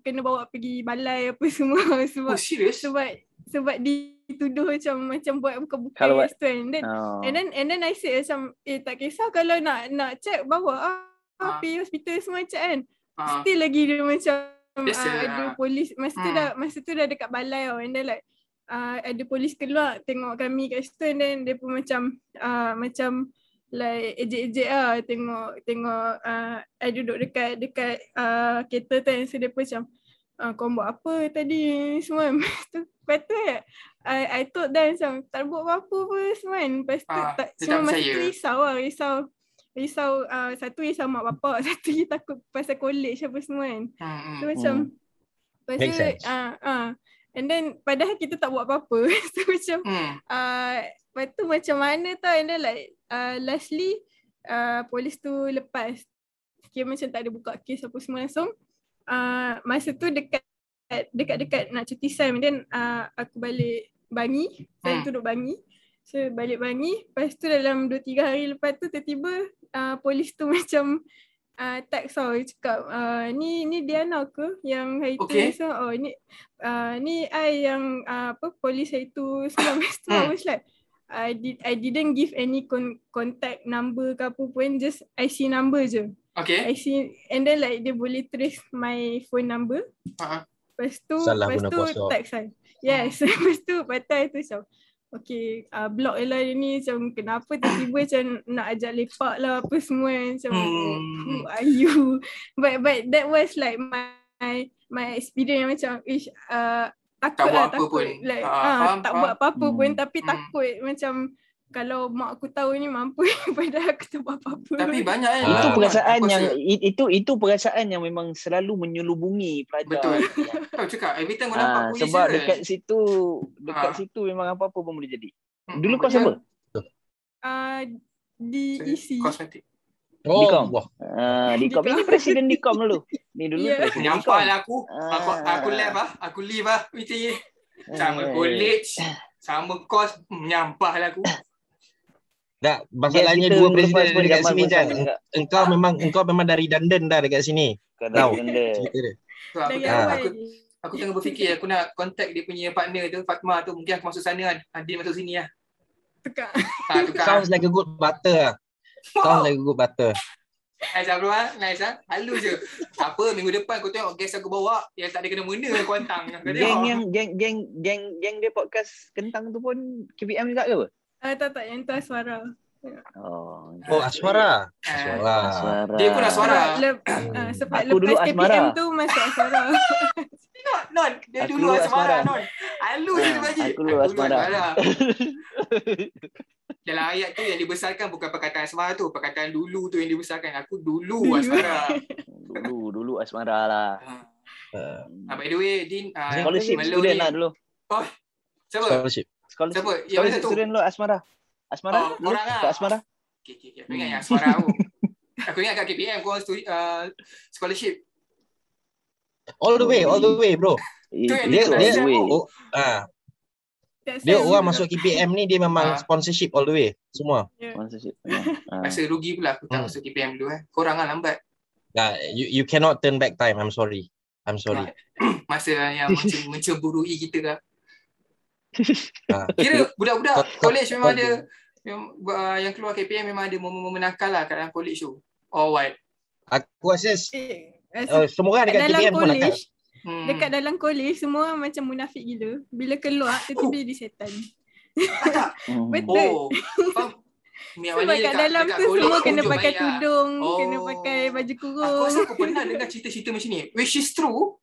kena bawa pergi balai apa semua sebab Oh, serius? sebab sebab dituduh macam macam buat buka-buka tu kan. Then Oh. and then and then I said macam eh tak kisah kalau nak nak check bawa ah, Ah. pergi hospital semua check kan. Ah, Still lagi dia macam Biasa, uh, ada polis masa tu Hmm. dah masa tu dah dekat balai tau. And then like uh, ada polis keluar tengok kami kat situ. And then dia pun macam uh, macam like ejek-ejek lah. Tengok tengok uh, I duduk dekat dekat uh, kereta tu. Kan so dia pun macam uh, kau buat apa tadi? Semua. Tu lepas tu I, I thought dah macam tak buat apa-apa pun semua kan? Lepas tu Ah, tak, semua masa tu risau lah risau risau uh, satu risau mak bapak satu lagi takut pasal college apa semua kan. Hmm, hmm. So macam Lepas Make tu sense. uh, uh, And then padahal kita tak buat apa-apa. So macam Hmm. uh, Lepas tu macam mana tau And then like uh, Lastly uh, Polis tu lepas. Kira macam tak ada buka kes apa semua langsung. Uh, Masa tu dekat Dekat-dekat nak cuti And then uh, aku balik Bangi. Saya Hmm. duduk Bangi. So balik Bangi. Lepas tu dalam 2-3 hari lepas tu Tiba-tiba uh, Polis tu macam uh, text tau dia cakap uh, ni ni Diana ke yang hari tu Okay. so oh ni uh, ni I yang uh, apa polis hari tu semua lepas tu I Hmm. was like I did I didn't give any con- contact number ke apa pun just IC number je Okay. IC and then like dia boleh trace my phone number Ah, lepas tu Salah lepas tu kuasa. text I yes lepas tu patah tu macam Okay, uh, je lah dia ni macam kenapa tiba-tiba macam nak ajak lepak lah apa semua macam Hmm. who are you but but that was like my my experience yang macam ish uh, takut buat lah takut pun. like Ah, ah, faham, tak faham. buat apa-apa pun Hmm. tapi Hmm. takut macam kalau mak aku tahu ni mampu padahal aku tak buat apa-apa Tapi banyak kan. Ah. itu Ah. perasaan yang rasa- i- itu itu perasaan yang memang selalu menyelubungi pelajar. Betul. Kau cakap every time kau nampak ah, sebab je dekat kan. situ dekat Ah. situ memang apa-apa pun boleh jadi. Hmm, Dulu kau betul. siapa? uh, di E Saya- isi Kosmetik. Oh, Dikom. wah. Ah, Dikom ini presiden Dikom dulu. Ni dulu Ya. presiden Menyampah Dikom. lah aku. Aku aku Ah. left ah. Aku leave ah. Macam ni. Sama Eh. college. Sama kos. Menyampah lah aku. Tak, masalahnya dua presiden pun dekat sini juga. Engkau memang engkau memang dari London dah dekat sini. Kau Tahu. dah. Cerita dia. So, aku, aku, aku tengah berfikir aku nak contact dia punya partner tu Fatma tu mungkin aku masuk sana kan. Adil masuk sini lah. Tukar. Ha, tukar. Sounds like a good butter lah. Sounds like a good butter. Nice lah bro ah. Nice lah. Halu je. Tak apa minggu depan kau tengok gas aku bawa yang tak ada kena-mena aku hantar. Kau Geng yang geng geng geng geng dia podcast kentang tu pun KPM juga ke apa? Ah, tak tak yang tu Aswara. Oh. Oh, Aswara. Ah, Aswara. Aswara. Dia pun Aswara. Sebab, lep, uh, sebab Aku dulu lepas Asmara. KPM tu masuk Aswara. Non, non. Dia Aku dulu dulu asmara, asmara. non. Ah, je tu bagi. aku dulu asmara. Dalam ayat tu yang dibesarkan bukan perkataan asmara tu. Perkataan dulu tu yang dibesarkan. Aku dulu asmara. dulu dulu asmara lah. Uh, Ah, by the way, Din. ah, Scholarship Melo student ni- lah dulu. Siapa? scholarship. Scholarship, Siapa? Yang mana tu? student lu Asmara. Asmara? Oh, Dulu korang lah. Asmara? Okay, okay, okay. Aku ingat Hmm. yang asmara tu. Aku ingat kat KPM korang studi, uh, scholarship. All the way, all the way, bro. Yang Dia dia oh, ah, That's dia it. orang masuk KPM ni dia memang Ah. sponsorship all the way. Semua. Sponsorship. Ya. Ah. Rasa rugi pula aku tak Hmm. masuk KPM dulu eh. Korang lah lambat. Nah, you you cannot turn back time. I'm sorry. I'm sorry. Masa yang macam mencemburui kita lah. Ah. Kira budak-budak college memang ada yang, uh, yang keluar KPM memang ada momen-momen nakal lah kat dalam college tu. Or what? Aku rasa Eh, uh, semua orang dekat KPM pun nak college, Hmm. dekat dalam college semua macam munafik gila. Bila keluar tiba-tiba jadi setan. Ah, tak. Hmm. Betul. Oh, Sebab kat dalam tu college semua kena pakai lah. tudung, Oh. kena pakai baju Aku kurung. rasa aku pernah dengar cerita-cerita macam ni. Which is true.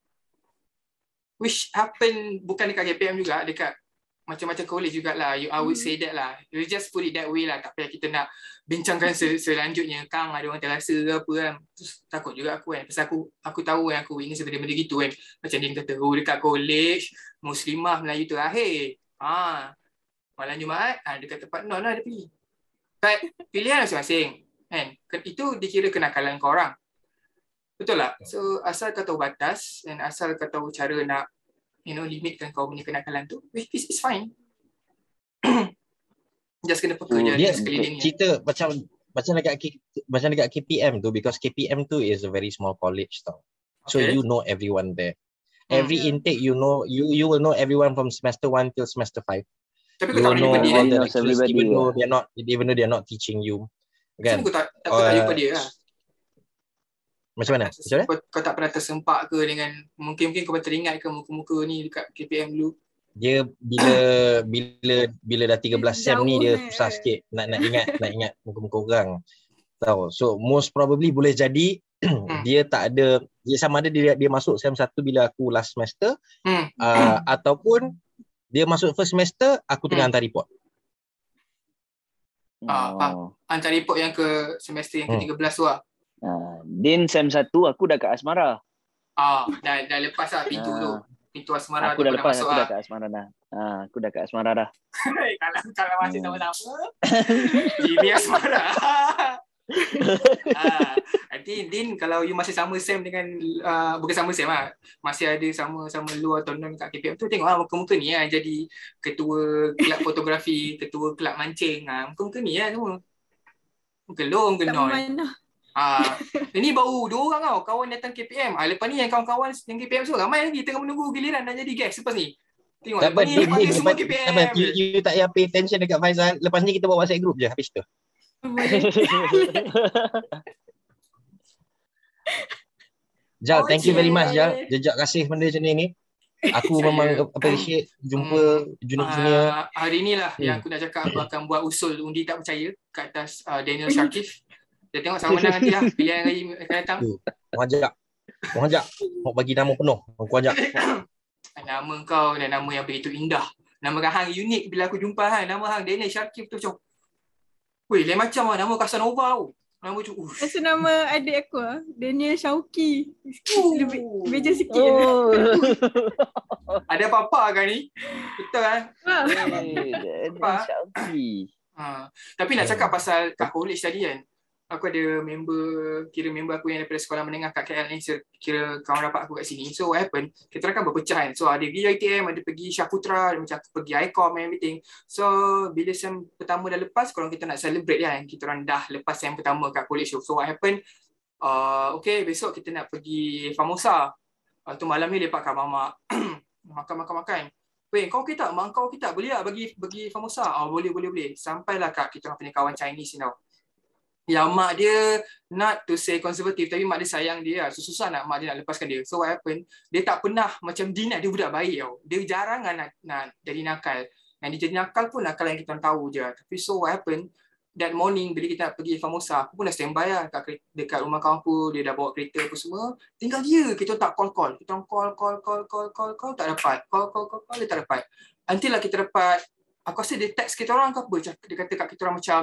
Which happen bukan dekat KPM juga, dekat macam-macam college jugalah. You, I would Hmm. say that lah. You just put it that way lah. Tak payah kita nak bincangkan se- selanjutnya. Kang ada orang terasa ke apa kan. Terus takut juga aku kan. Pasal aku aku tahu yang aku witness benda-benda gitu kan. Macam dia kata, oh dekat college, Muslimah Melayu terakhir. Ha. Malam Jumaat, ha, dekat tempat non lah dia pergi. But pilihan masing-masing. Kan? Itu dikira kenakalan kau orang. Betul tak? So asal kau tahu batas dan asal kau tahu cara nak you know limitkan kau punya kenakalan tu, which is, is fine. Just kena peka Oh, je sekelilingnya. cerita macam macam dekat K- macam dekat KPM tu because KPM tu is a very small college tau. So Okay. you know everyone there. Hmm. Every intake you know you you will know everyone from semester 1 till semester 5. Tapi kau You tak know all Everybody the knows lecturers everybody, even though yeah. they're not even though they're not teaching you. Kan? Kan? Kau tak, tak, kau tak jumpa dia lah. Macam mana? Macam mana? Kau, kau tak pernah tersempak ke dengan mungkin-mungkin kau pernah teringat ke muka-muka ni dekat KPM dulu. Dia bila bila bila dah 13 sem ni dia susah sikit nak nak ingat nak ingat muka-muka orang. Tahu. So most probably boleh jadi dia tak ada dia sama ada dia dia masuk sem 1 bila aku last semester Hmm. uh, ataupun dia masuk first semester aku tengah Hmm. hantar report. Ah. Oh. Hantar report yang ke semester yang Hmm. ke-13 tu lah. Ah, Din sem 1 aku dah kat asmara. Ah, dah, dah lepas lah pintu Ah. tu. Pintu asmara Aku tu dah lepas masuk aku dah lah. kat asmara dah. Ah, aku dah kat asmara dah. kalau kalau masih Hmm. sama-sama. Ini asmara. ah, nanti Din kalau you masih sama sem dengan uh, bukan sama sem lah. Masih ada sama-sama lu atau non kat KPM tu tengok lah muka-muka ni lah jadi ketua kelab fotografi, ketua kelab mancing. Ah, muka-muka ni lah semua. Muka muka Tak non. Ah, ini baru dua orang tau kawan datang KPM. Ah, lepas ni yang kawan-kawan yang KPM tu ramai lagi tengah menunggu giliran nak jadi guest lepas ni. Tengok Tak lepas ni dia, lepas semua lepas, KPM. tak apa, you, you tak payah pay attention dekat Faizal. Lepas ni kita buat WhatsApp group je habis tu. Jal, thank you very much Jal. Jejak kasih benda macam ni. Aku memang appreciate jumpa junior-junior. Ah, hari ni lah yang Hmm. aku nak cakap aku akan buat usul undi tak percaya kat atas uh, Daniel Shakif. Kita tengok sama menang nanti lah pilihan hari akan datang. Kau ajak. Kau ajak. Kau bagi nama penuh. Kau ajak. Nama kau dan nama yang begitu indah. Nama kau hang unik bila aku jumpa hang. Nama hang Daniel Shakif tu macam Weh, lain macam lah nama Casanova tu. Nama tu, uff. Rasa nama adik aku lah. Daniel Shauki. Oh. Lebih beja sikit. Oh. Oh. Ada apa-apa kan ni? Betul kan? Eh, Apa? Syauki. Ha. Tapi nak cakap pasal kat college tadi kan, aku ada member, kira member aku yang daripada sekolah menengah kat KL ni, kira kawan rapat aku kat sini. So what happened, kita orang kan berpecah kan. So ada pergi ITM, ada pergi Syaputra, ada macam aku pergi ICOM and everything. So bila sem pertama dah lepas, kalau kita nak celebrate kan, kita orang dah lepas sem pertama kat college. So what happened, uh, okay besok kita nak pergi Famosa. Uh, tu malam ni lepak kat mamak. Makan-makan-makan. Weh, kau okey tak? Mak kau okey tak? Boleh tak bagi bagi Famosa? Oh, boleh, boleh, boleh. Sampailah kat kita punya kawan Chinese ni tau. Yang mak dia not to say konservatif tapi mak dia sayang dia lah. So, susah nak mak dia nak lepaskan dia. So what happened? Dia tak pernah macam Din dia budak baik tau. Dia jarang lah nak, nak jadi nakal. Yang dia jadi nakal pun nakal yang kita tahu je. Tapi so what happened? That morning bila kita nak pergi Famosa, aku pun dah standby lah kat, kere- dekat rumah kawan aku. Dia dah bawa kereta apa semua. Tinggal dia. Kita tak call-call. Kita orang call, call, call, call, call, call. Tak dapat. Call, call, call, call. Dia tak dapat. Until lah kita dapat. Aku rasa dia text kita orang ke apa. Dia kata kat kita orang macam,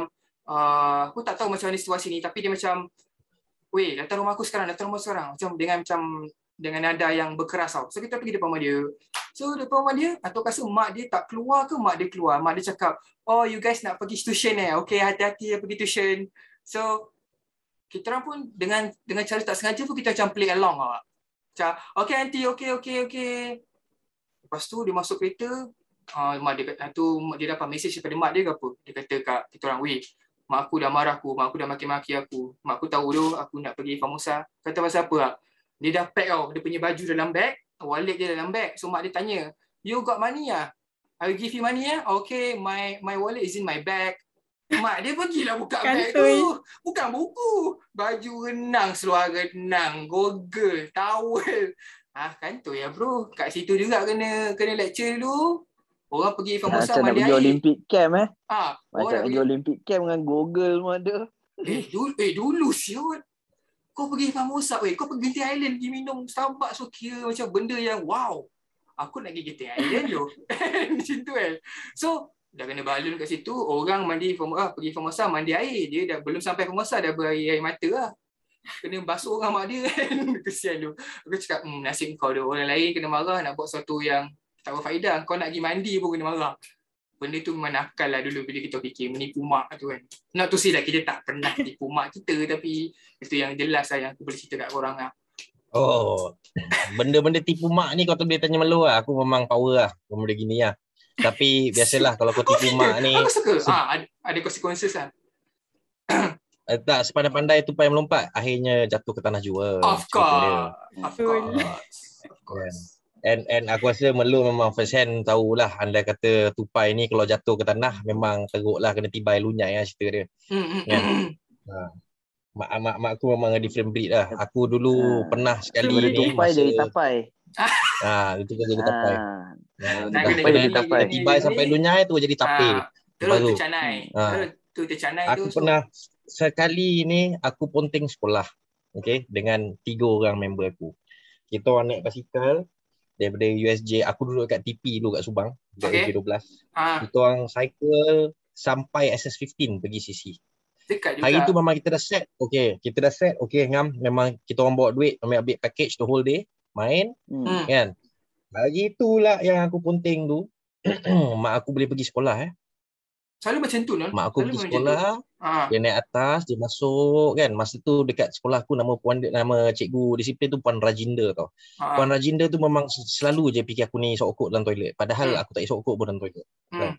uh, aku tak tahu macam mana situasi ni. Tapi dia macam, weh datang rumah aku sekarang, datang rumah sekarang. Macam dengan macam dengan nada yang berkeras tau. So kita pergi depan rumah dia. So depan rumah dia, atau rasa mak dia tak keluar ke mak dia keluar. Mak dia cakap, oh you guys nak pergi tuition eh. Okay hati-hati ya pergi tuition. So kita orang pun dengan dengan cara tak sengaja pun kita macam play along lah. Macam, okay aunty, okay, okay, okay. Lepas tu dia masuk kereta, uh, mak dia tu dia dapat mesej daripada mak dia ke apa. Dia kata kat kita orang, weh, mak aku dah marah aku, mak aku dah maki-maki aku. Mak aku tahu tu aku nak pergi Famosa. Kata pasal apa? Dia dah pack tau, dia punya baju dalam bag, wallet dia dalam bag. So mak dia tanya, you got money ah? I will give you money ah. Okay, my my wallet is in my bag. Mak dia pergilah buka bag Kantoi. tu. Bukan buku. Baju renang, seluar renang, goggle, towel. Ah kan tu ya bro. Kat situ juga kena kena lecture dulu. Orang pergi Famosa Macam nak mandi pergi air. Olympic camp eh. Ah, Macam nak nak pergi Olympic camp dengan Google pun ada. Eh, dulu, eh, dulu siut. Kau pergi Famosa, eh, kau pergi Genting Island pergi minum Starbucks so kira macam benda yang wow. Aku nak pergi Genting Island tu. Macam tu kan. So, dah kena balun kat situ, orang mandi Formosa, ah, pergi Formosa mandi air. Dia dah belum sampai Formosa dah berair air mata lah. Kena basuh orang mak dia kan. Kesian tu. Aku cakap, hmm, nasib kau tu. Orang lain kena marah nak buat sesuatu yang tak berfaedah. Kau nak pergi mandi pun kena marah. Benda tu memang nakal lah dulu bila kita fikir menipu mak tu kan. Not to say lah kita tak pernah tipu mak kita tapi itu yang jelas lah yang aku boleh cerita kat korang lah. Oh, benda-benda tipu mak ni kau tu boleh tanya melu lah. Aku memang power lah. Benda gini lah. Tapi biasalah kalau kau tipu mak ni. Aku suka. se- Ah, ada, ada consequences lah. Eh, tak, sepandai-pandai tupai melompat. Akhirnya jatuh ke tanah jua. Of course. Of course. Of course. And and aku rasa Melu memang first hand tahulah andai kata tupai ni kalau jatuh ke tanah memang teruk lah kena tibai lunyai lah cerita dia. Hmm, hmm, Ya. hmm. Mak, mak, mak aku memang a different breed lah. Aku dulu Ah. pernah sekali Daripada ni Tupai jadi tapai. Ah, itu kan jadi tapai. Ah. Kena Tapai kena jadi tapai. tibai sampai lunyai tu jadi tapai. Ah, Terus Baru. tercanai. Ah. Terus tu tercanai Aku tu. so- pernah sekali ni aku ponting sekolah. Okay, dengan tiga orang member aku. Kita orang naik basikal daripada USJ. Aku duduk kat TP dulu kat Subang. Kat Okay. USJ 12. Ah, Kita orang cycle sampai SS15 pergi CC. dekat juga. Hari tu memang kita dah set. Okay, kita dah set. Okay, ngam. Memang kita orang bawa duit. Memang ambil package the whole day. Main. Hmm. Hmm. Kan? Hari tu lah yang aku ponting tu. mak aku boleh pergi sekolah eh. Selalu macam tu, non. Mak aku Selalu pergi macam tu. sekolah. Ah, Dia naik atas, dia masuk kan. Masa tu dekat sekolah aku nama puan nama cikgu disiplin tu Puan Rajinda tau. ah. Puan Rajinda tu memang selalu je fikir aku ni sokok dalam toilet. Padahal Hmm. aku tak sokok pun dalam toilet. Hmm.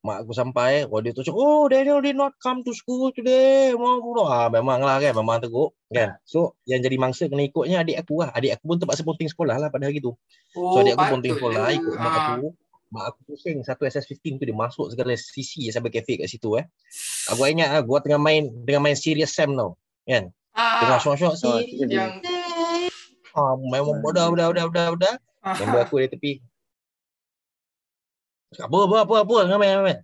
Mak aku sampai, oh dia tu cakap, oh Daniel did not come to school today. Mau pula. Ah, memang lah kan, memang teruk kan. So yang jadi mangsa kena ikutnya adik aku lah. Adik aku pun terpaksa ponting sekolah lah pada hari tu. Oh, So adik aku ponting sekolah lah. ikut mak Ah. aku. Mak aku pusing satu SS15 tu dia masuk segala sisi sampai kafe kat situ eh. Aku ingat lah, gua tengah main tengah main Serious Sam tau. Kan? Ah, Tengah syok-syok Oh, si. jadi- yang Ah, memang bodoh bodoh bodoh bodoh bodoh. Member ah, aku di tepi. Apa apa apa apa tengah main main.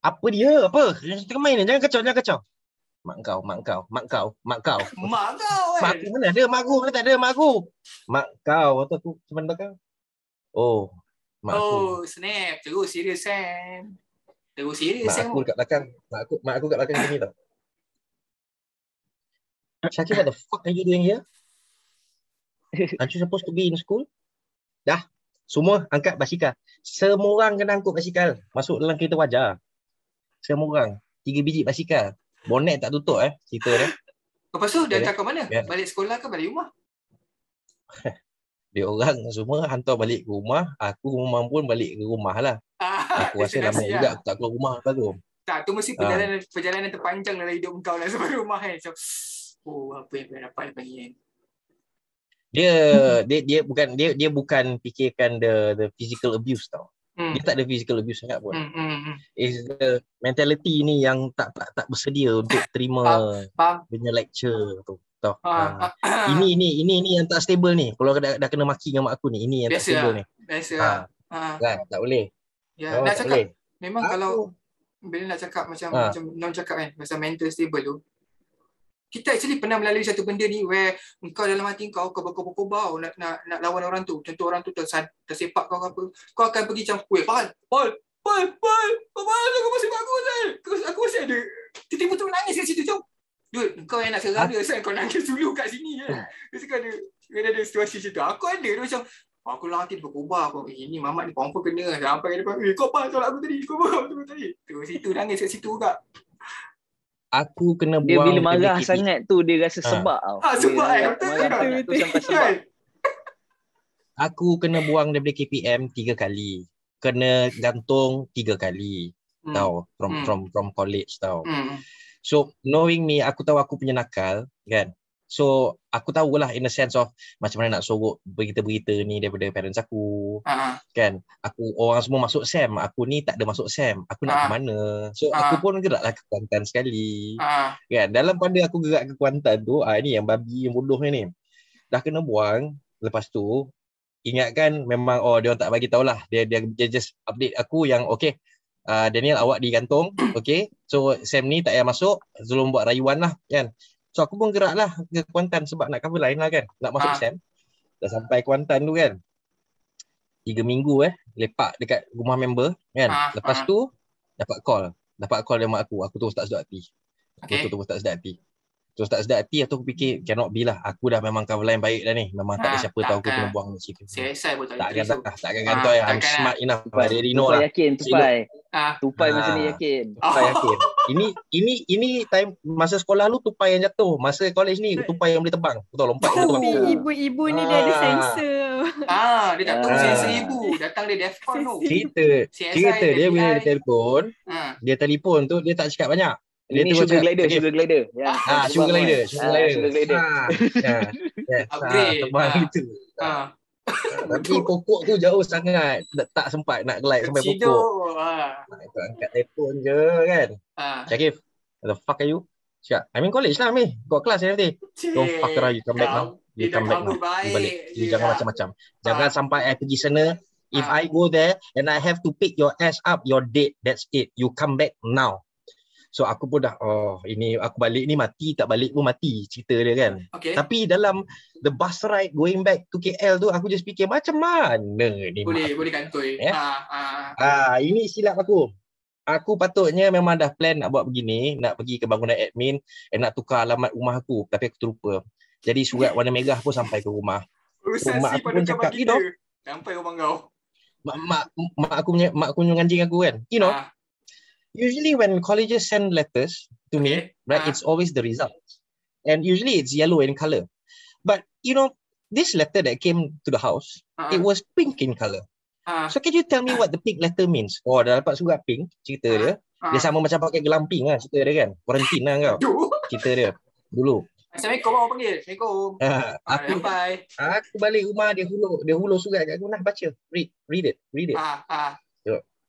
Apa dia? Apa? Jangan tengah main ni. Jangan kacau, jangan kacau. Mak kau, mak kau, mak kau, mak kau. mak kau Mak kan. aku mana ada mak aku? Mana tak ada mak aku? Mak kau. Waktu aku cuma belakang. Oh, mak aku. Oh, snap. Terus serius Sam. Terus serius Mak Sam. aku dekat belakang. Mak aku, mak aku kat belakang sini tau. Syakir, what the fuck are you doing here? Aren't you supposed to be in school? Dah. Semua angkat basikal. Semua orang kena angkut basikal. Masuk dalam kereta wajar. Semua orang. Tiga biji basikal. Bonet tak tutup eh. Cerita dia. Lepas tu dia hantar kau mana? Ya. Balik sekolah ke balik rumah? Dia orang semua hantar balik ke rumah. Aku memang pun balik ke rumah lah. Ah, Aku rasa lama juga aku tak keluar rumah lepas tu. Tak, tu mesti Ah. perjalanan perjalanan terpanjang dalam hidup kau lah sampai rumah kan. So, oh, apa yang kau dapat ni kan? Dia dia dia bukan dia dia bukan fikirkan the the physical abuse tau. Hmm. Dia tak ada physical abuse sangat pun. Hmm, hmm, hmm. is the mentality ni yang tak tak tak bersedia untuk terima Faham? punya lecture tu. Tahu. Ah, Ha. ah, ah. Ini ni ini ni yang tak stable ni. Kalau dah, dah kena maki dengan mak aku ni, ini yang Biasa tak stable lah. ni. Biasa Ha, lah. Ah, kan tak boleh. ya, Oh, nak cakap boleh. memang Aku- kalau bila nak cakap macam Ah. macam non cakap kan pasal mental stable tu kita actually pernah melalui satu benda ni where kau dalam hati kau kau berkobar-kobar nak, nak nak lawan orang tu contoh orang tu tersad, tersepak kau ke apa kau akan pergi macam weh Paul Paul Paul Paul Paul aku masih bagus kan aku, aku masih ada tiba-tiba tu nangis kat situ jom Dude, kau yang nak serang dia kan kau nangis dulu kat sini kan Mesti kau ada kau ada situasi macam tu aku ada dia macam Aku lah hati berkobar aku. Eh, ini mamat ni confirm kena. Sampai depan. Eh, kau apa aku tadi? Kau apa aku tadi? Terus situ nangis kat situ juga. Aku kena Dia buang bila marah KPKP. sangat tu dia rasa Ah. sebab tau. Ah, sebab, Dia eh, betul, betul, betul. sampai sebab. Aku kena buang daripada KPM tiga kali. Kena gantung tiga kali. Hmm. Tahu from Hmm. from from college tau. Hmm. So knowing me, aku tahu aku punya nakal kan. So aku tahulah in a sense of macam mana nak sorok berita-berita ni daripada parents aku Ah, kan. Aku orang semua masuk SEM, aku ni tak ada masuk SEM. Aku nak Ah. ke mana? So Ah. aku pun geraklah ke Kuantan sekali. ah, Kan dalam pada aku gerak ke Kuantan tu, ah ni yang babi yang bodoh ni ni. Dah kena buang, lepas tu ingatkan memang oh dia orang tak bagi tahulah. Dia, dia dia just update aku yang okay uh, Daniel awak digantung, okay. So Sam ni tak payah masuk, Zulum buat rayuan lah kan. So aku pun gerak lah ke Kuantan sebab nak cover lain lah kan. Nak masuk Ah. Sam. Dah sampai Kuantan tu kan. Tiga minggu eh, lepak dekat rumah member kan. Ah, Lepas tu dapat call. Dapat call dari mak aku. Aku terus tak sedap hati. Aku Okay. terus tak sedap hati. Terus tak sedap hati, aku fikir cannot be lah. Aku dah memang cover line baik dah ni. Memang tak ada Ah, siapa tahu aku kena buang situ. CSI pun tak Tak boleh akan terus. tak, tak akan Ah, gantoy. I'm takkan smart enough. Tupai, know tupai lah. yakin, tupai. Ah. Tupai masa ni Ah. yakin. Tupai yakin. Ini ini ini time masa sekolah lu tupai yang jatuh. Masa college ni tupai yang boleh terbang. Betul lompat Tapi ibu-ibu ni dia ada Ah. sensor. Ah, dia tak tahu Ah. saya seribu. Datang dia Defcon tu. Cerita cerita dia bila dia telefon, dia telefon tu dia tak cakap banyak. Dia Ini sugar glider, "Okay, sugar glider. Ya. Ah, sugar glider, sugar Ah, glider. sugar glider. Ah, ah, yes, ah, Upgrade. Ah. gitu. Ah. Tapi pokok tu jauh sangat. Tak, tak sempat nak glide sampai pokok. Cido. Ah. Aku angkat telefon je kan. Ah. Syakif, what the fuck are you? Cakap, I'm in college lah Mi. Got class and everything. Don't fuck around, you come back now. You Dia come back now. You balik. You jangan macam-macam. Jangan sampai I pergi sana. If Ah. I go there and I have to pick your ass up, you're dead. That's it. You come back now. So aku pun dah, oh ini aku balik ni mati, tak balik pun mati cerita dia kan. Okay. Tapi dalam the bus ride going back to KL tu, aku just fikir macam mana ni Boleh, boleh kantoi. Eh? Ah, ah. Ah, ini silap aku. Aku patutnya memang dah plan nak buat begini, nak pergi ke bangunan admin and nak tukar alamat rumah aku, tapi aku terlupa. Jadi surat warna merah pun sampai ke rumah. Urusan mak si aku pun cakap, you know. Sampai rumah kau. Mak mak, mak aku punya mak aku punya anjing aku kan. You know, Ah, usually when colleges send letters to me, okay. right, Ah. it's always the results. And usually it's yellow in color. But you know, this letter that came to the house, Ah, it was pink in color. ah, So can you tell me what the pink letter means? Oh, dah dapat surat pink, cerita dia. ah. Dia sama macam pakai gelang pink lah cerita dia kan. Quarantine lah kau. Cerita dia. Dulu. Assalamualaikum awak panggil. Assalamualaikum. Ah, aku sampai. aku balik rumah dia hulur dia hulur surat kat aku nah baca. Read, read it, read it. Ah, ah.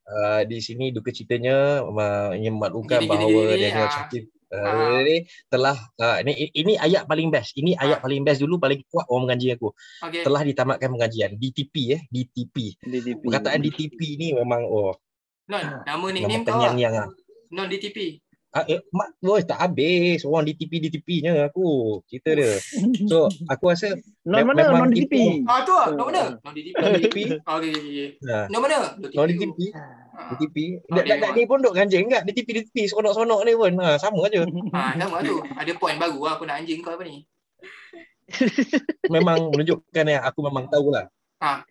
Uh, di sini duka citanya uh, ingin memaklumkan Gini, gini, bahawa gini, Daniel ah. Syakib Ah. uh, ini telah uh, ini ini ayat paling best. Ini ayat Ah. paling best dulu paling kuat orang mengaji aku. Okay. Telah ditamatkan pengajian DTP eh, DTP. DTP. Perkataan DTP ni memang oh Non, nama memang nickname kau terngiang-ngiang ah. Non DTP. Ah, eh, mak, boy, tak habis orang DTP DTP-nya aku cerita dia. So aku rasa Non mana? memang Non DTP. Ah, tu. Oh. Non mana? Non DTP. non DTP, Ah, nah, Non mana? Non DTP. DTP, Ah. Dak dak dia dak ni pun duk ganjing enggak DTP DTP seronok-seronok ni pun. Ha, sama aja. Ah, sama tu. Ada point baru lah aku nak anjing kau apa ni. Memang menunjukkan yang aku memang tahulah. Dia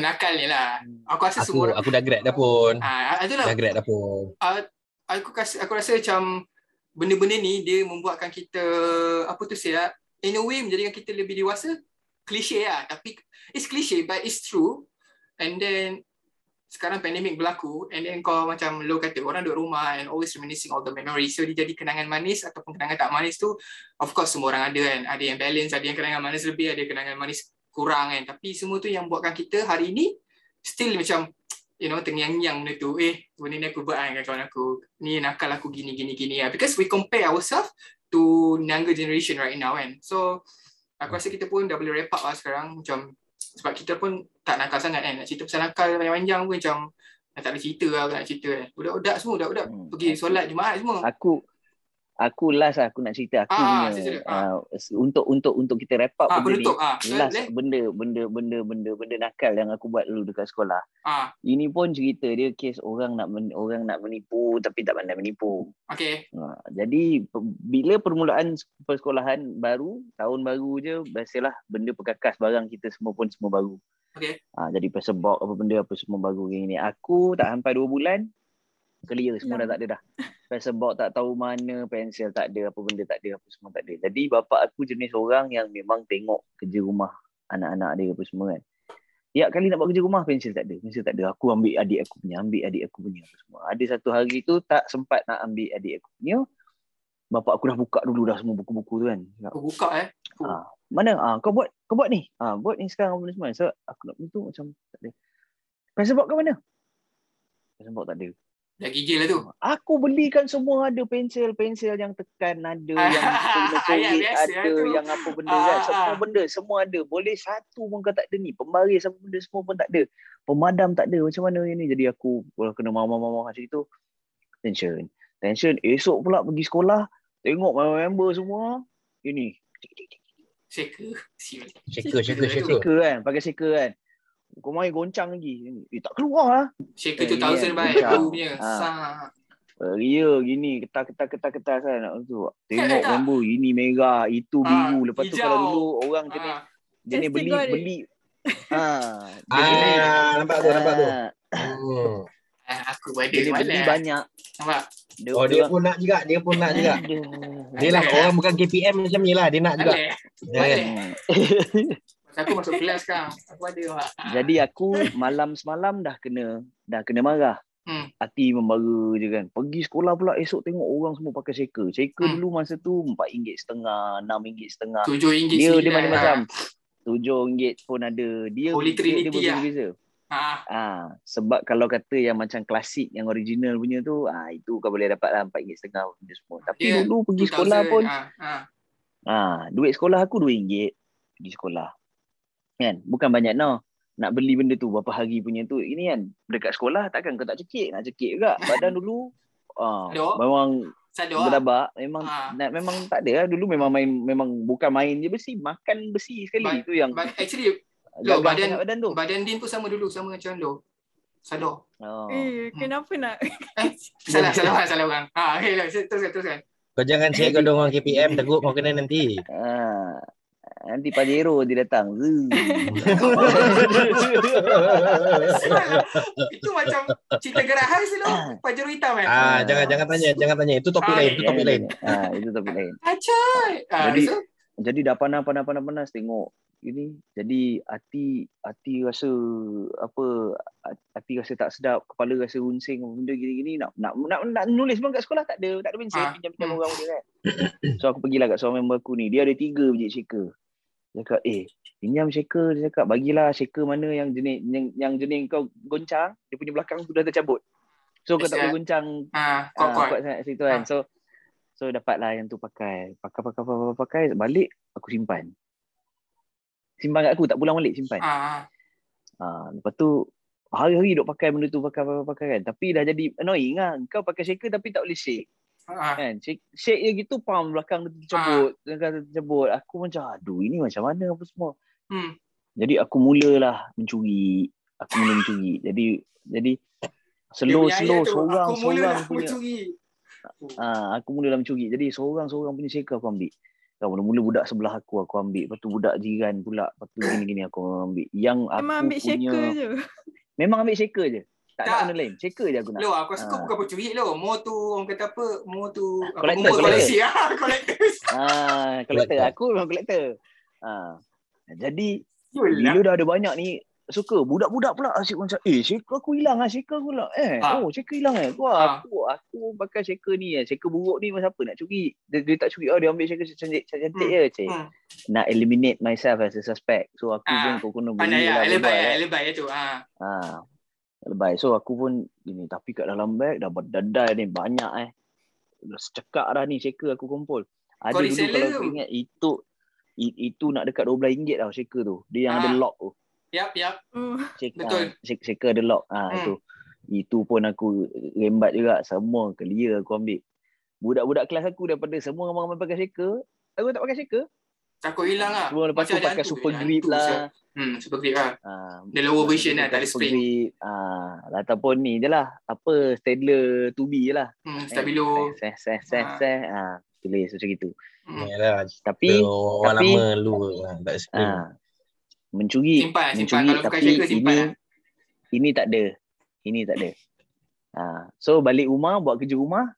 nakal ni lah. Aku rasa Aku semua aku dah grad dah pun. Ah, itulah. Dah grad dah pun. aku rasa aku rasa macam benda-benda ni dia membuatkan kita apa tu saya in a way menjadikan kita lebih dewasa klise lah tapi it's cliche but it's true and then sekarang pandemik berlaku and then kau macam lo kata orang duduk rumah and always reminiscing all the memories so dia jadi kenangan manis ataupun kenangan tak manis tu of course semua orang ada kan ada yang balance ada yang kenangan manis lebih ada yang kenangan manis kurang kan. Tapi semua tu yang buatkan kita hari ni still macam you know terngiang-ngiang benda tu. Eh benda ni aku buat kan kawan aku. Ni nakal aku gini gini gini lah because we compare ourselves to younger generation right now kan. So aku rasa kita pun dah boleh wrap up lah sekarang. Macam sebab kita pun tak nakal sangat kan. Nak cerita pasal nakal panjang-panjang pun macam tak ada cerita lah nak cerita kan. Budak-budak semua budak-budak Hmm. pergi solat Jumaat semua. Aku aku last lah aku nak cerita aku Ah, punya cerita, uh, untuk untuk untuk kita wrap up ah benda ni. ah Last benda benda benda benda benda nakal yang aku buat dulu dekat sekolah. ah Ini pun cerita dia kes orang nak men, orang nak menipu tapi tak pandai menipu. okey Ha, jadi bila permulaan persekolahan baru, tahun baru je biasalah benda perkakas barang kita semua pun semua baru. Okey. Ha, jadi pasal box apa benda apa semua baru gini ni. Aku tak sampai dua bulan clear semua dah tak ada dah. Pasal box tak tahu mana, pensel tak ada, apa benda tak ada, apa semua tak ada. Jadi bapak aku jenis orang yang memang tengok kerja rumah anak-anak dia apa semua kan. Tiap kali nak buat kerja rumah pensel tak ada, pensel tak ada. Aku ambil adik aku punya, ambil adik aku punya apa semua. Ada satu hari tu tak sempat nak ambil adik aku punya. Bapak aku dah buka dulu dah semua buku-buku tu kan. Aku buka eh Ah, mana? Ah, kau buat kau buat ni. Ah, buat ni sekarang apa semua. So aku nak tu macam tak ada. Pencil box kat mana? Pencil box tak ada. Dah gigil lah tu Aku belikan semua ada pensel, pensel yang tekan ada, Ah, yang ayat coret biasa ada, tu. yang apa benda Ah, kan. ah. Semua benda, semua ada. Boleh satu pun kau tak ada ni. Pembaris apa benda semua pun tak ada. Pemadam tak ada. Macam mana ini? Jadi aku kalau kena mama-mama macam itu, tension. Tension. Esok pula pergi sekolah, tengok member semua, ini. shaker Shaker, shaker, shaker. Shaker kan, pakai shaker kan. Kau main goncang lagi. Eh, tak keluar lah. shaker Eh, 2000 iya, baik aku punya Ah. sa Ria gini, ketar ketar ketar ketar kan nak tu. Tengok member ini merah, itu Ah, biru. Lepas tu hijau. kalau dulu orang jenis ah, jenis beli beli. Ha. Ah, nampak tu, nampak tu. Ah, Hmm. Ah, aku ada Dia beli malas. banyak. Nampak? Dia, Oh dia pun nak juga, dia pun nak juga. Dia lah orang bukan KPM macam ni lah, dia nak juga. Ya kan? Hmm. aku masuk kelas sekarang. Aku ada nampak. Ah. Jadi aku malam semalam dah kena dah kena marah. Hmm. Hati membara je kan. Pergi sekolah pula esok tengok orang semua pakai shaker. Shaker Hmm. dulu masa tu RM4.5, RM6.5. tujuh ringgit Dia dia macam-macam. RM7 pun ada. Dia Holy dia, Trinity dia lah. berbeza. Ah, Ah, sebab kalau kata yang macam klasik yang original punya tu, ah itu kau boleh dapat lah RM4.5 benda semua. Tapi Yeah, dulu pergi 2000, sekolah pun Ah, ah. Ah, duit sekolah aku RM2 pergi sekolah. Kan? Bukan banyak no. Nak beli benda tu berapa hari punya tu. Ini kan dekat sekolah takkan kau tak cekik, nak cekik juga. Badan dulu ah Ada. memang Sadar berdabak, memang Ah. nak, memang tak ada lah. Dulu memang main memang bukan main je besi, makan besi sekali. Ba- Itu yang But actually, gagah badan- badan tu. badan Din pun sama dulu. Sama macam lo. Sadar. Oh. Eh, kenapa nak? Salah, salah orang, salah orang. Ah, okay, teruskan, teruskan. Kau jangan cek kau orang KPM, takut kau kena nanti. Ah. Nanti Pajero dia datang. Itu macam cerita gerahai tu. Pajero hitam kan? Ah, jangan jangan tanya, jangan tanya. Itu topik Ah, lain, itu topik lain. Ah, itu topik lain. Acai. Ah, Jadi- so, jadi dah panas panas panas panas tengok ini jadi hati hati rasa apa hati rasa tak sedap kepala rasa runsing benda gini-gini nak nak nak, nak nulis pun kat sekolah tak ada tak ada pensel Ah, pinjam-pinjam hmm. orang dia kan so aku pergilah kat seorang member aku ni dia ada tiga biji shaker cakap eh pinjam shaker dia cakap bagilah shaker mana yang jenis yang, yang jenis kau goncang dia punya belakang tu dah tercabut so kau tak boleh goncang Ah, kuat-kuat. kuat sangat situ kan. Ah. So so dapatlah yang tu pakai. Pakai pakai pakai pakai, pakai balik aku simpan. Simpan kat aku tak pulang balik simpan. Ah, Ah, lepas tu hari-hari duk pakai benda tu pakai pakai pakai kan. Tapi dah jadi annoying lah. Kau pakai shaker tapi tak boleh shake ah, kan. Shake, shake je gitu pam belakang tu tercabut, belakang tu tercabut. Aku macam aduh ini macam mana apa semua. hmm. Jadi aku mulalah mencuri. Aku mula mencuri. Jadi jadi Dia slow slow tu, seorang Aku mula seorang dah punya mencuri. Ah, aku mula dalam mencuri. Jadi seorang-seorang punya shaker aku ambil. Kan mula-mula budak sebelah aku aku ambil. Lepas tu budak jiran pula. Lepas tu gini-gini aku ambil. Yang aku Memang ambil punya shaker je. memang ambil shaker je. Tak, nak Tak. benda lain. Shaker je aku nak. Lo, aku rasa kau Ah. bukan pencuri lo. Mo tu orang kata apa? Mo tu apa Collector, kumpul collector. koleksi ah, collector. Ah, collector. Aku memang collector. Ah. Jadi Betul lah. bila dah ada banyak ni suka budak-budak pula asyik macam eh shaker aku hilang ah shaker aku hilang eh Ah. oh shaker hilang eh wah Ah. aku aku pakai shaker ni eh shaker buruk ni masa apa nak curi dia, dia tak curi oh dia ambil shaker cantik cantik Hmm. je cik Hmm. nak eliminate myself as a suspect. So aku Ah, pun kau kena Pandai beli lah, lah lebay bodoh, lah, eh. lebay tu. Ah. Ha. Lebay. So aku pun ini tapi kat dalam beg dah berdadai ni banyak eh. Dah secekak dah ni shaker aku kumpul. Ada Kau dulu kalau kau ingat itu itu nak dekat RM12 tau shaker tu. Dia yang ada Ah. lock tu. Yap, yap. Shaker, Betul. ah, shak- shaker ada lock. Ah Hmm. itu. Itu pun aku rembat juga semua clear aku ambil. Budak-budak kelas aku daripada semua ramai-ramai pakai shaker, aku tak pakai shaker. Takut hilang lah. Semua lepas tu Macam pakai hantu, super grip lah. Hmm, super grip lah. Ah, The lower version lah, tak ada spring. grip. Ah, ataupun ni je lah. Apa, Stadler 2B je lah. Hmm, stabilo. Seh, seh, seh, seh. Ah, tulis macam gitu. Hmm. Yalah, Tapi, orang tapi- lama lu lah, tak spring. ah, mencuri. Simpan, simpan. mencuri Kalau bukan tapi shaker, simpan ini, lah. ini tak ada. Ini tak ada. Ah, so balik rumah, buat kerja rumah,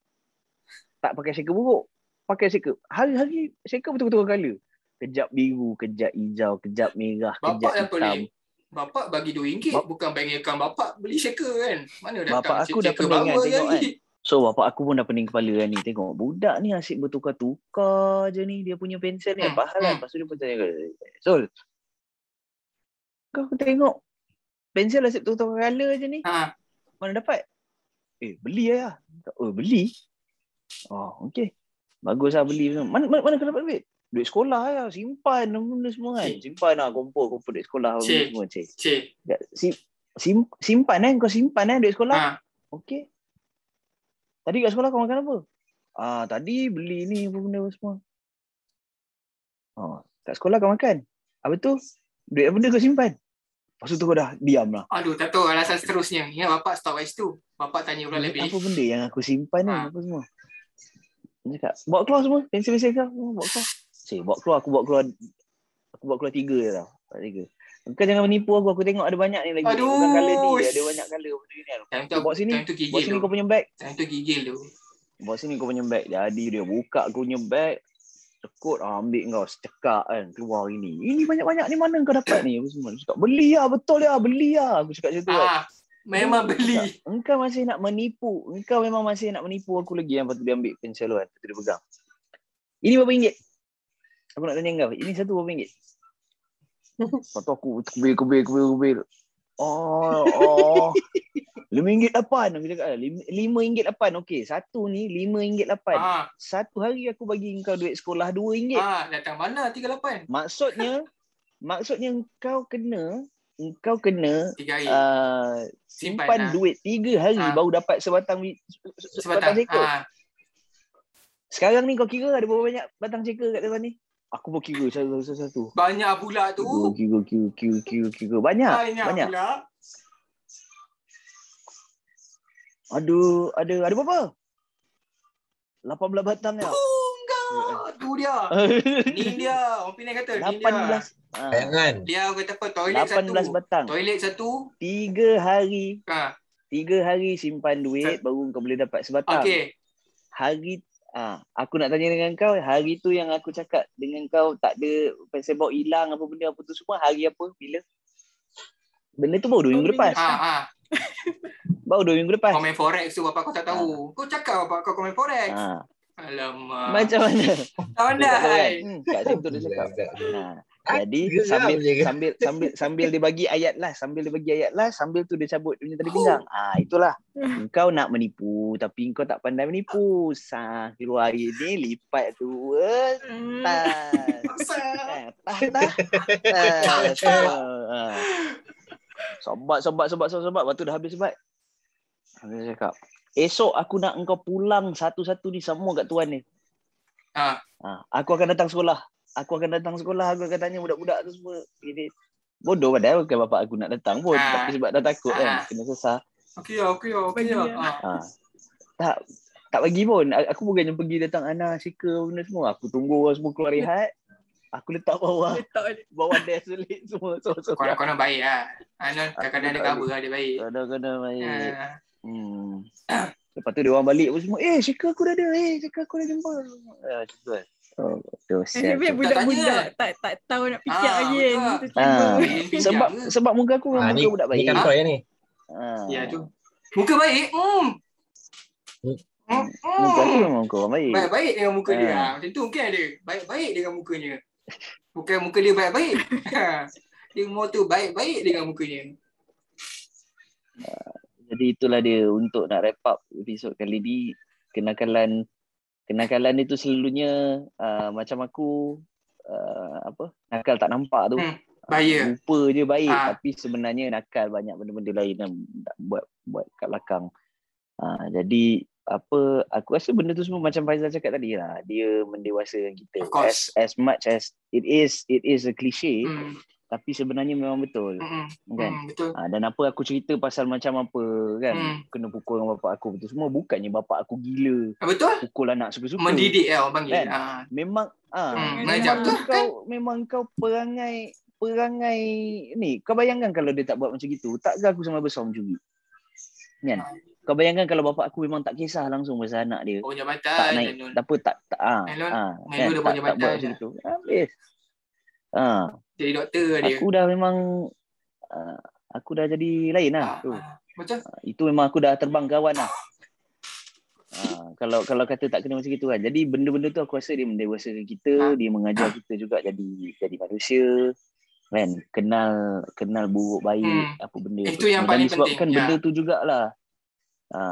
tak pakai shaker buruk. Pakai shaker. Hari-hari shaker betul-betul colour. Kejap biru, kejap hijau, kejap merah, Bapak kejap yang hitam. pelik. Bapak bagi RM2 Bap- bukan banggakan bapak beli shaker kan. Mana datang Bapak aku dah pening kan tengok hari. So bapak aku pun dah pening kepala kan ni. Tengok budak ni asyik bertukar-tukar je ni. Dia punya pensel ni Hmm, Apa hal kan? hmm. Lepas tu dia pun tanya Sol Kau tengok Pensel asyik bertukar colour je ni. Ha, Mana dapat? Eh beli ayah Oh beli? Oh okay Bagus lah beli. Mana, mana, mana kau dapat duit Duit sekolah ya Simpan benda semua kan Cik. Simpan lah kumpul Kumpul duit sekolah Cik. semua cik cik. sim, sim, Simpan eh Kau simpan eh duit sekolah Ha, Okey. Tadi kat sekolah kau makan apa? Ah, tadi beli ni apa benda semua. Oh, kat sekolah kau makan. Apa tu? Duit apa benda kau simpan? Lepas tu kau dah diam lah. aduh, tak tahu alasan seterusnya. Ya, bapak stop kat situ. Bapak tanya pula lebih. apa benda yang aku simpan ni? Ah. Apa semua? Dia cakap, bawa keluar semua. Pensel-pensel kau. Bawa keluar. Cik, bawa keluar. Aku bawa keluar. Aku bawa keluar tiga je tau. Tak tiga. Kau jangan menipu aku. Aku tengok ada banyak ni lagi. Aduh. Bukan colour ni. Ada banyak colour. Macam ni kan. Time tu, Bawa sini. Bawa gigil sini kau punya bag. Time tu gigil tu. Bawa sini kau punya bag. Jadi dia buka aku punya bag. Cekut ah, ambil kau secekak kan. Keluar ini. Ini banyak-banyak ni mana kau dapat ni? Aku semua Aku cakap beli lah. Betul lah. Beli lah. Aku cakap macam tu kan. Ah, memang Aku beli. Engkau masih nak menipu. Engkau memang masih nak menipu aku lagi. Yang tu dia ambil pensel tu kan. Tu dia pegang. Ini berapa ringgit? Aku nak tanya kau. Ini satu berapa ringgit? Lepas tu aku kubir, kubir, kubir, kubir. Oh, oh. Lima ringgit lapan. Aku cakap, lima, lima ringgit lapan. Okey, satu ni lima ringgit lapan. Ah, Satu hari aku bagi engkau duit sekolah dua ringgit. ah, datang mana 38? Maksudnya, maksudnya engkau kena, engkau kena Tiga uh, Simpan simpan lah. duit tiga hari Ah. baru dapat sebatang sebatang Sebatang. Ah, Sekarang ni kau kira ada berapa banyak batang cekor kat depan ni? Aku pun kira satu satu satu. banyak pula tu. Kira kira kira kira kira kira banyak Banyak, banyak. pula. Ada ada ada berapa? 18 batang ya. Oh. Tu dia. Ni dia. Orang Penang kata. Ni dia. 18 Bayangan. Dia orang kata apa? Toilet satu. 18 batang. Toilet satu. Tiga hari Ah, tiga hari simpan duit baru kau boleh dapat sebatang. okey. Hari ah aku nak tanya dengan kau hari tu yang aku cakap dengan kau tak ada pasal hilang apa benda apa tu semua hari apa bila? Benda tu baru dua minggu lepas. Ah, ah. Baru dua minggu lepas. Komen forex tu bapak kau tak tahu. Kau cakap bapak kau komen forex. Ah, Alamak. macam mana? Tak tahu kan? pandai. Hmm, kat situ dia cakap. Nah, jadi Geram sambil je ke? sambil sambil sambil dia bagi ayat lah, sambil dia bagi ayat lah, sambil tu dia cabut dia punya tali pinggang. Ah, itulah. Engkau nak menipu tapi engkau tak pandai menipu. Sah keluar air ni lipat tu. eh, Hmm. Tas. Eh, Tas dah. Tas. Ah. Sobat, sobat, sobat, sobat, sobat. Lepas tu dah habis sobat. Habis dia cakap, esok aku nak engkau pulang satu-satu ni semua kat tuan ni. Ah. Ha, aku akan datang sekolah. Aku akan datang sekolah. Aku akan tanya budak-budak tu semua. Ini bodoh padahal bukan bapak aku nak datang pun. Ah. Tapi sebab dah takut kan. Ah. Kena sesah. Okey ya, okey ya, okey ya. Bagi Ah. Ha. Tak tak bagi pun. Aku bukannya pergi datang Ana, Shika benda semua. Aku tunggu orang semua keluar rehat. Aku letak bawah Letak bawah desk selit semua. So, so, Konon konon baik lah. Anon kadang-kadang ada cover lah dia baik. Kena-kena baik. Ah. Hmm. Lepas tu dia orang balik pun semua. Eh, Shika aku dah ada. Eh, Shika aku dah jumpa. Ah, macam tu kan. Oh, betul. sial. Nasib budak-budak tak tak tahu nak fikir Ah, lagi kan. betul. Tiba-tiba. Ah. Sebab sebab muka aku Ah, muka ni, budak ni baik. kantor ya ni. Ah. Ya tu. Muka baik. Hmm. Hmm. Hmm. Muka aku memang muka orang baik. Baik-baik dengan muka dia. Ah. Ah. Macam tu mungkin ada. Baik-baik dengan mukanya. Bukan muka dia baik-baik. dia mau tu baik-baik dengan mukanya. Jadi itulah dia untuk nak wrap up episod kali ni. Kenakalan kenakalan itu selalunya uh, macam aku uh, apa nakal tak nampak tu. Hmm, Bahaya. Rupa je baik Ah. tapi sebenarnya nakal banyak benda-benda lain yang buat buat kat belakang. Uh, jadi apa aku rasa benda tu semua macam Faizal cakap tadi lah. Dia mendewasakan kita. As as much as it is it is a cliche Hmm. Tapi sebenarnya memang betul Hmm. kan. Hmm. Betul. Ha, dan apa aku cerita pasal macam apa kan Hmm. kena pukul dengan bapak aku betul semua bukannya bapak aku gila Ah, Betul. pukul anak suka-suka. Mendidik eh orang panggil. Kan? Ah. Memang ah Hmm, memang mengajar betul, kau memang kau perangai perangai ni kau bayangkan kalau dia tak buat macam gitu takkan aku sama besar mencuri. Kan? Kau bayangkan kalau bapak aku memang tak kisah langsung pasal anak dia. Oh Tak jabatan. naik, Ainul. tak apa tak tak ah, ah kan, tak, tak buat macam itu. Habis. Ah, Jadi doktor dia. aku dah memang ah, aku dah jadi lain lah Ah, tu. ah. Betul. itu memang aku dah terbang kawan lah. Ha, kalau kalau kata tak kena macam itu kan. Jadi benda-benda tu aku rasa dia mendewasakan kita, Ha. dia mengajar kita juga jadi jadi manusia. Kan? Kenal kenal buruk baik Hmm. apa benda. Itu yang Dan paling penting, ya. benda tu jugalah. Ha.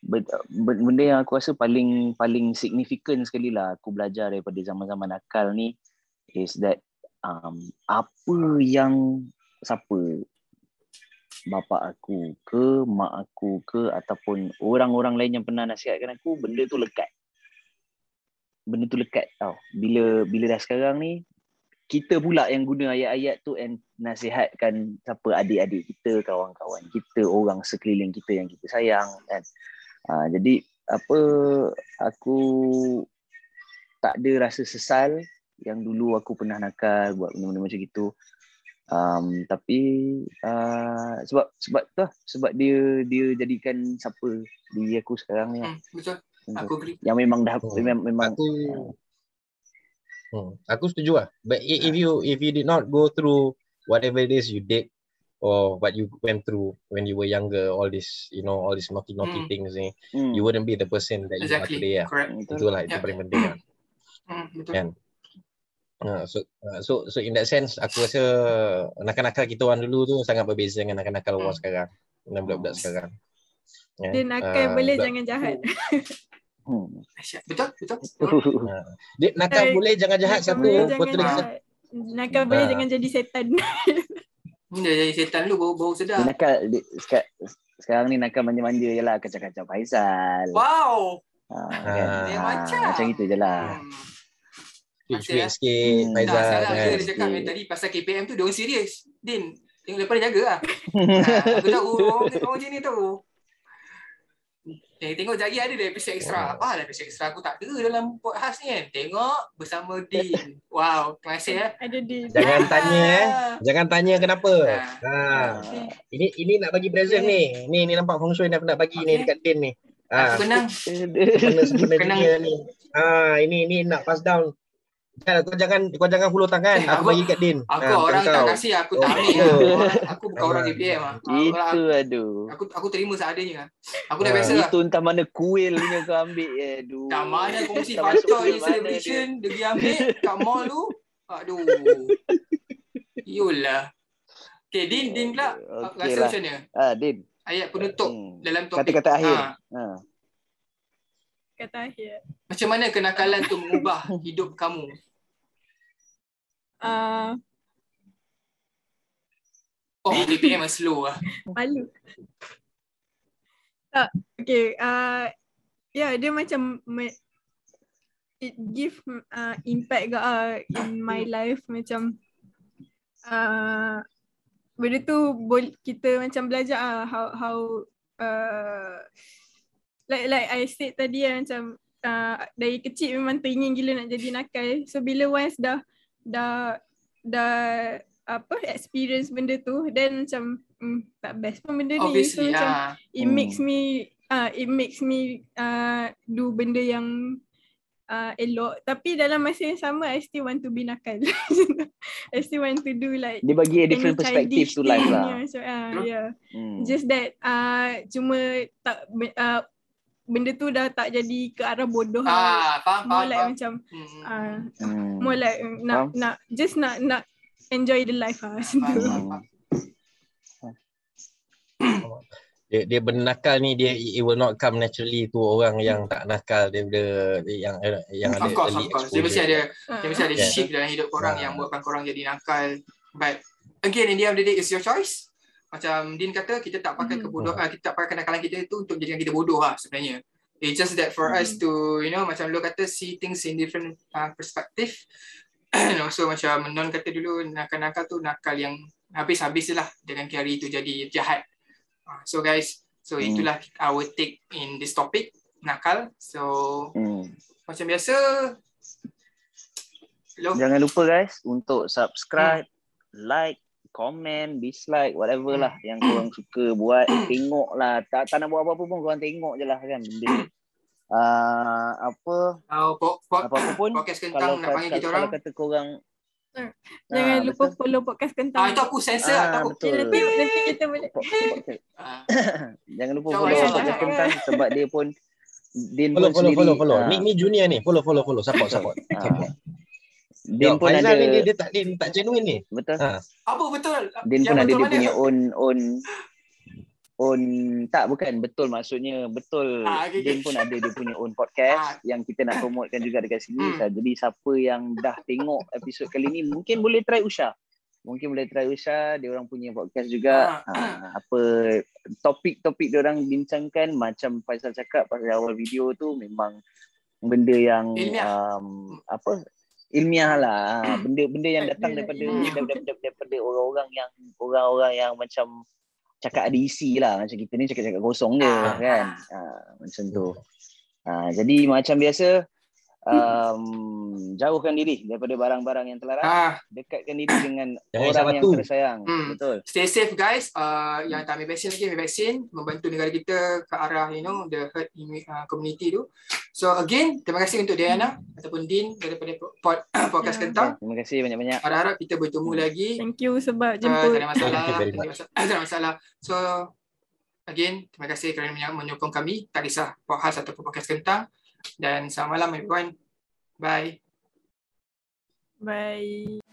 Ben- ben- Benda yang aku rasa paling paling signifikan sekali lah aku belajar daripada zaman-zaman akal ni is that um, apa yang siapa bapa aku ke mak aku ke ataupun orang-orang lain yang pernah nasihatkan aku benda tu lekat. Benda tu lekat tau. Bila bila dah sekarang ni kita pula yang guna ayat-ayat tu and nasihatkan siapa adik-adik kita kawan-kawan kita orang sekeliling kita yang kita sayang kan? Ha, jadi apa aku tak ada rasa sesal yang dulu aku pernah nakal buat benda-benda macam gitu Um, tapi uh, sebab sebab tu lah, sebab dia dia jadikan siapa diri aku sekarang ni. lah. Hmm, betul. Macam Aku agree. Yang memang dah Hmm. memang, memang Aku hmm, aku setuju lah. But i- if you if you did not go through whatever it is you did or what you went through when you were younger, all this, you know, all these naughty naughty Hmm. things ni, hmm, you wouldn't be the person that you are Exactly. today lah. Correct. betul. Itulah itu Yeah. paling penting lah. Hmm, betul. Kan? Uh, so uh, so so in that sense aku rasa nakal-nakal kita orang dulu tu sangat berbeza dengan nakal-nakal orang Hmm. sekarang dengan budak-budak Hmm. sekarang. Ya, Dia nakal uh, boleh budak- jangan jahat. Hmm. Betul, betul. Hmm. Dia nakal Eh, boleh jangan jahat satu. boleh jangan Betul jahat. Nakal boleh Ah. jangan jadi setan. Dah jadi setan lu baru, baru Dia sedar. nakal dia, sekarang, sekarang ni nakal manja-manja je lah kacau-kacau Faisal. Wow. Ha, kan? Dia Ha, macam. macam itu je lah. Hmm. Masih, sikit Hmm. Tak, Faizal sekarang kan. dia, cakap eh, tadi pasal KPM tu dia orang serius. Din, tengok lepas dia jaga lah. ha, aku tahu orang, orang macam ni tahu. Eh, tengok jari ada dia episode extra. Apa lah episode extra aku tak ada dalam podcast ni kan. Tengok bersama Din. Wow, terima kasih eh. Ada di Jangan tanya eh. Ah. Jangan tanya kenapa. Ah. Ha. Ini ini nak bagi present ni. Ni ni nampak feng shui nak nak bagi ni Okay. dekat Din ni. Aku Ha. kenang. Sempena sempena Kenang. dia ni. Ha ini ini nak pass down. Kan kau jangan kau jangan hulur tangan. Eh, Aku aku- bagi kat Din. Aku Ha, orang tak kau. kasih aku tak Oh. ambil lah. Orang- Aku bukan orang Ah. KPM lah. Itu aduh. Aku aku terima seadanya lah. Aku dah Ah. biasa lah. Itu entah mana kuil punya kau ambil eh. Aduh. Kat mana kongsi kuil ni celebration dia pergi ambil kat mall tu. Aduh. Yolah. Okay, Din, Din pula Okey rasa lah. macam mana? Ah, Din. Ayat penutup Hmm. dalam topik. Kata-kata akhir. Ha, Ha. kata akhir. macam mana kenakalan tu mengubah hidup kamu? Uh, Oh, BPM memang slow lah. malu. Tak, okay. Uh, yeah, dia macam me- it give uh, impact ke uh, in my life macam uh, benda tu bol- kita macam belajar uh, how how uh, like like I said tadi kan macam uh, dari kecil memang teringin gila nak jadi nakal so bila once dah dah dah apa experience benda tu then macam mm, tak best pun benda ni so Obviously, macam ah. it Hmm. makes me uh, it makes me uh, do benda yang uh, elok tapi dalam masa yang sama I still want to be nakal I still want to do like Dia bagi a different perspective to life lah. yeah, ah, True. yeah. Hmm. just that uh, cuma tak uh, benda tu dah tak jadi ke arah bodoh lah. Ah, faham, more faham, like faham. macam Hmm. uh, Hmm. more like nak Faham? nak just nak nak enjoy the life lah macam Faham, tu. faham, faham. Dia, dia benda nakal ni dia it will not come naturally to orang yang tak nakal dia, dia, yang yang ada Of course, of course. Dia mesti ada dia mesti ada Yeah. shift dalam hidup korang Yeah. yang buatkan korang jadi nakal. But again, in the end of the day, it's your choice. Macam Din kata, kita tak pakai Hmm. kebodohan, kita tak pakai kenakalan kita itu untuk jadikan kita bodoh lah sebenarnya. It's just that for us Hmm. to, you know, macam lu kata, see things in different uh, perspective. And also macam Non kata dulu, nakal-nakal tu nakal yang habis-habis lah dengan hari itu jadi jahat. Uh, so guys, so Hmm. itulah our take in this topic, nakal. So Hmm. macam biasa, hello. Jangan lupa guys untuk subscribe, like, comment, dislike, whatever Hmm. lah yang korang suka buat. Tengok lah. Tak, tak nak buat apa-apa pun korang tengok je lah kan benda ni. Uh, apa Uh, po, po, apa-apa pun podcast kalau, kentang nak panggil kalau, kita kalau orang. kata korang Hmm. Jangan Ah, lupa betul. follow podcast kentang. Ah, itu aku sensor Ah, lah tahu. betul. Okay, nanti, nanti kita boleh. Ah, Jangan lupa Jangan follow podcast subscribe. kentang sebab dia pun Din Follow follow follow follow. ah, Ni ni junior ni. Follow follow follow. Support support. ah, Din Yo, pun Faizal ada ni dia, dia tak dia tak genuine ni. betul Ha. apa betul? Din Yang pun ada dia mana? punya own own own tak bukan betul maksudnya betul Ah, okay, Din okay. pun ada dia punya own podcast Ah. yang kita nak promotekan juga dekat sini Hmm. Jadi siapa yang dah tengok episod kali ni mungkin boleh try Usha mungkin boleh try Usha dia orang punya podcast juga Ah. ah, apa topik-topik dia orang bincangkan macam Faisal cakap pasal awal video tu memang benda yang Ilmiah. um, apa ilmiah lah. Ah, benda-benda yang datang daripada daripada, daripada orang-orang yang orang-orang yang macam cakap ada isi lah. Macam kita ni cakap-cakap kosong je Ah. kan. Ah, macam tu. Ah, jadi macam biasa um, jauhkan diri daripada barang-barang yang terlarang. Ah, Dekatkan diri dengan Jangan orang yang batu. tersayang. Hmm. Betul. stay safe guys. Uh, yang tak ambil vaksin lagi ambil vaksin membantu negara kita ke arah you know the herd uh, community tu. So again, terima kasih untuk Diana ataupun Din daripada pod, podcast Ya. Kentang. Terima kasih banyak-banyak. Harap-harap kita bertemu lagi. Thank you sebab Uh, jemput. very Tak ada masalah. Tak ada masalah. So again, terima kasih kerana menyo- menyokong kami. Tak kisah podcast ataupun podcast Kentang. Dan selamat malam everyone. Bye. Bye.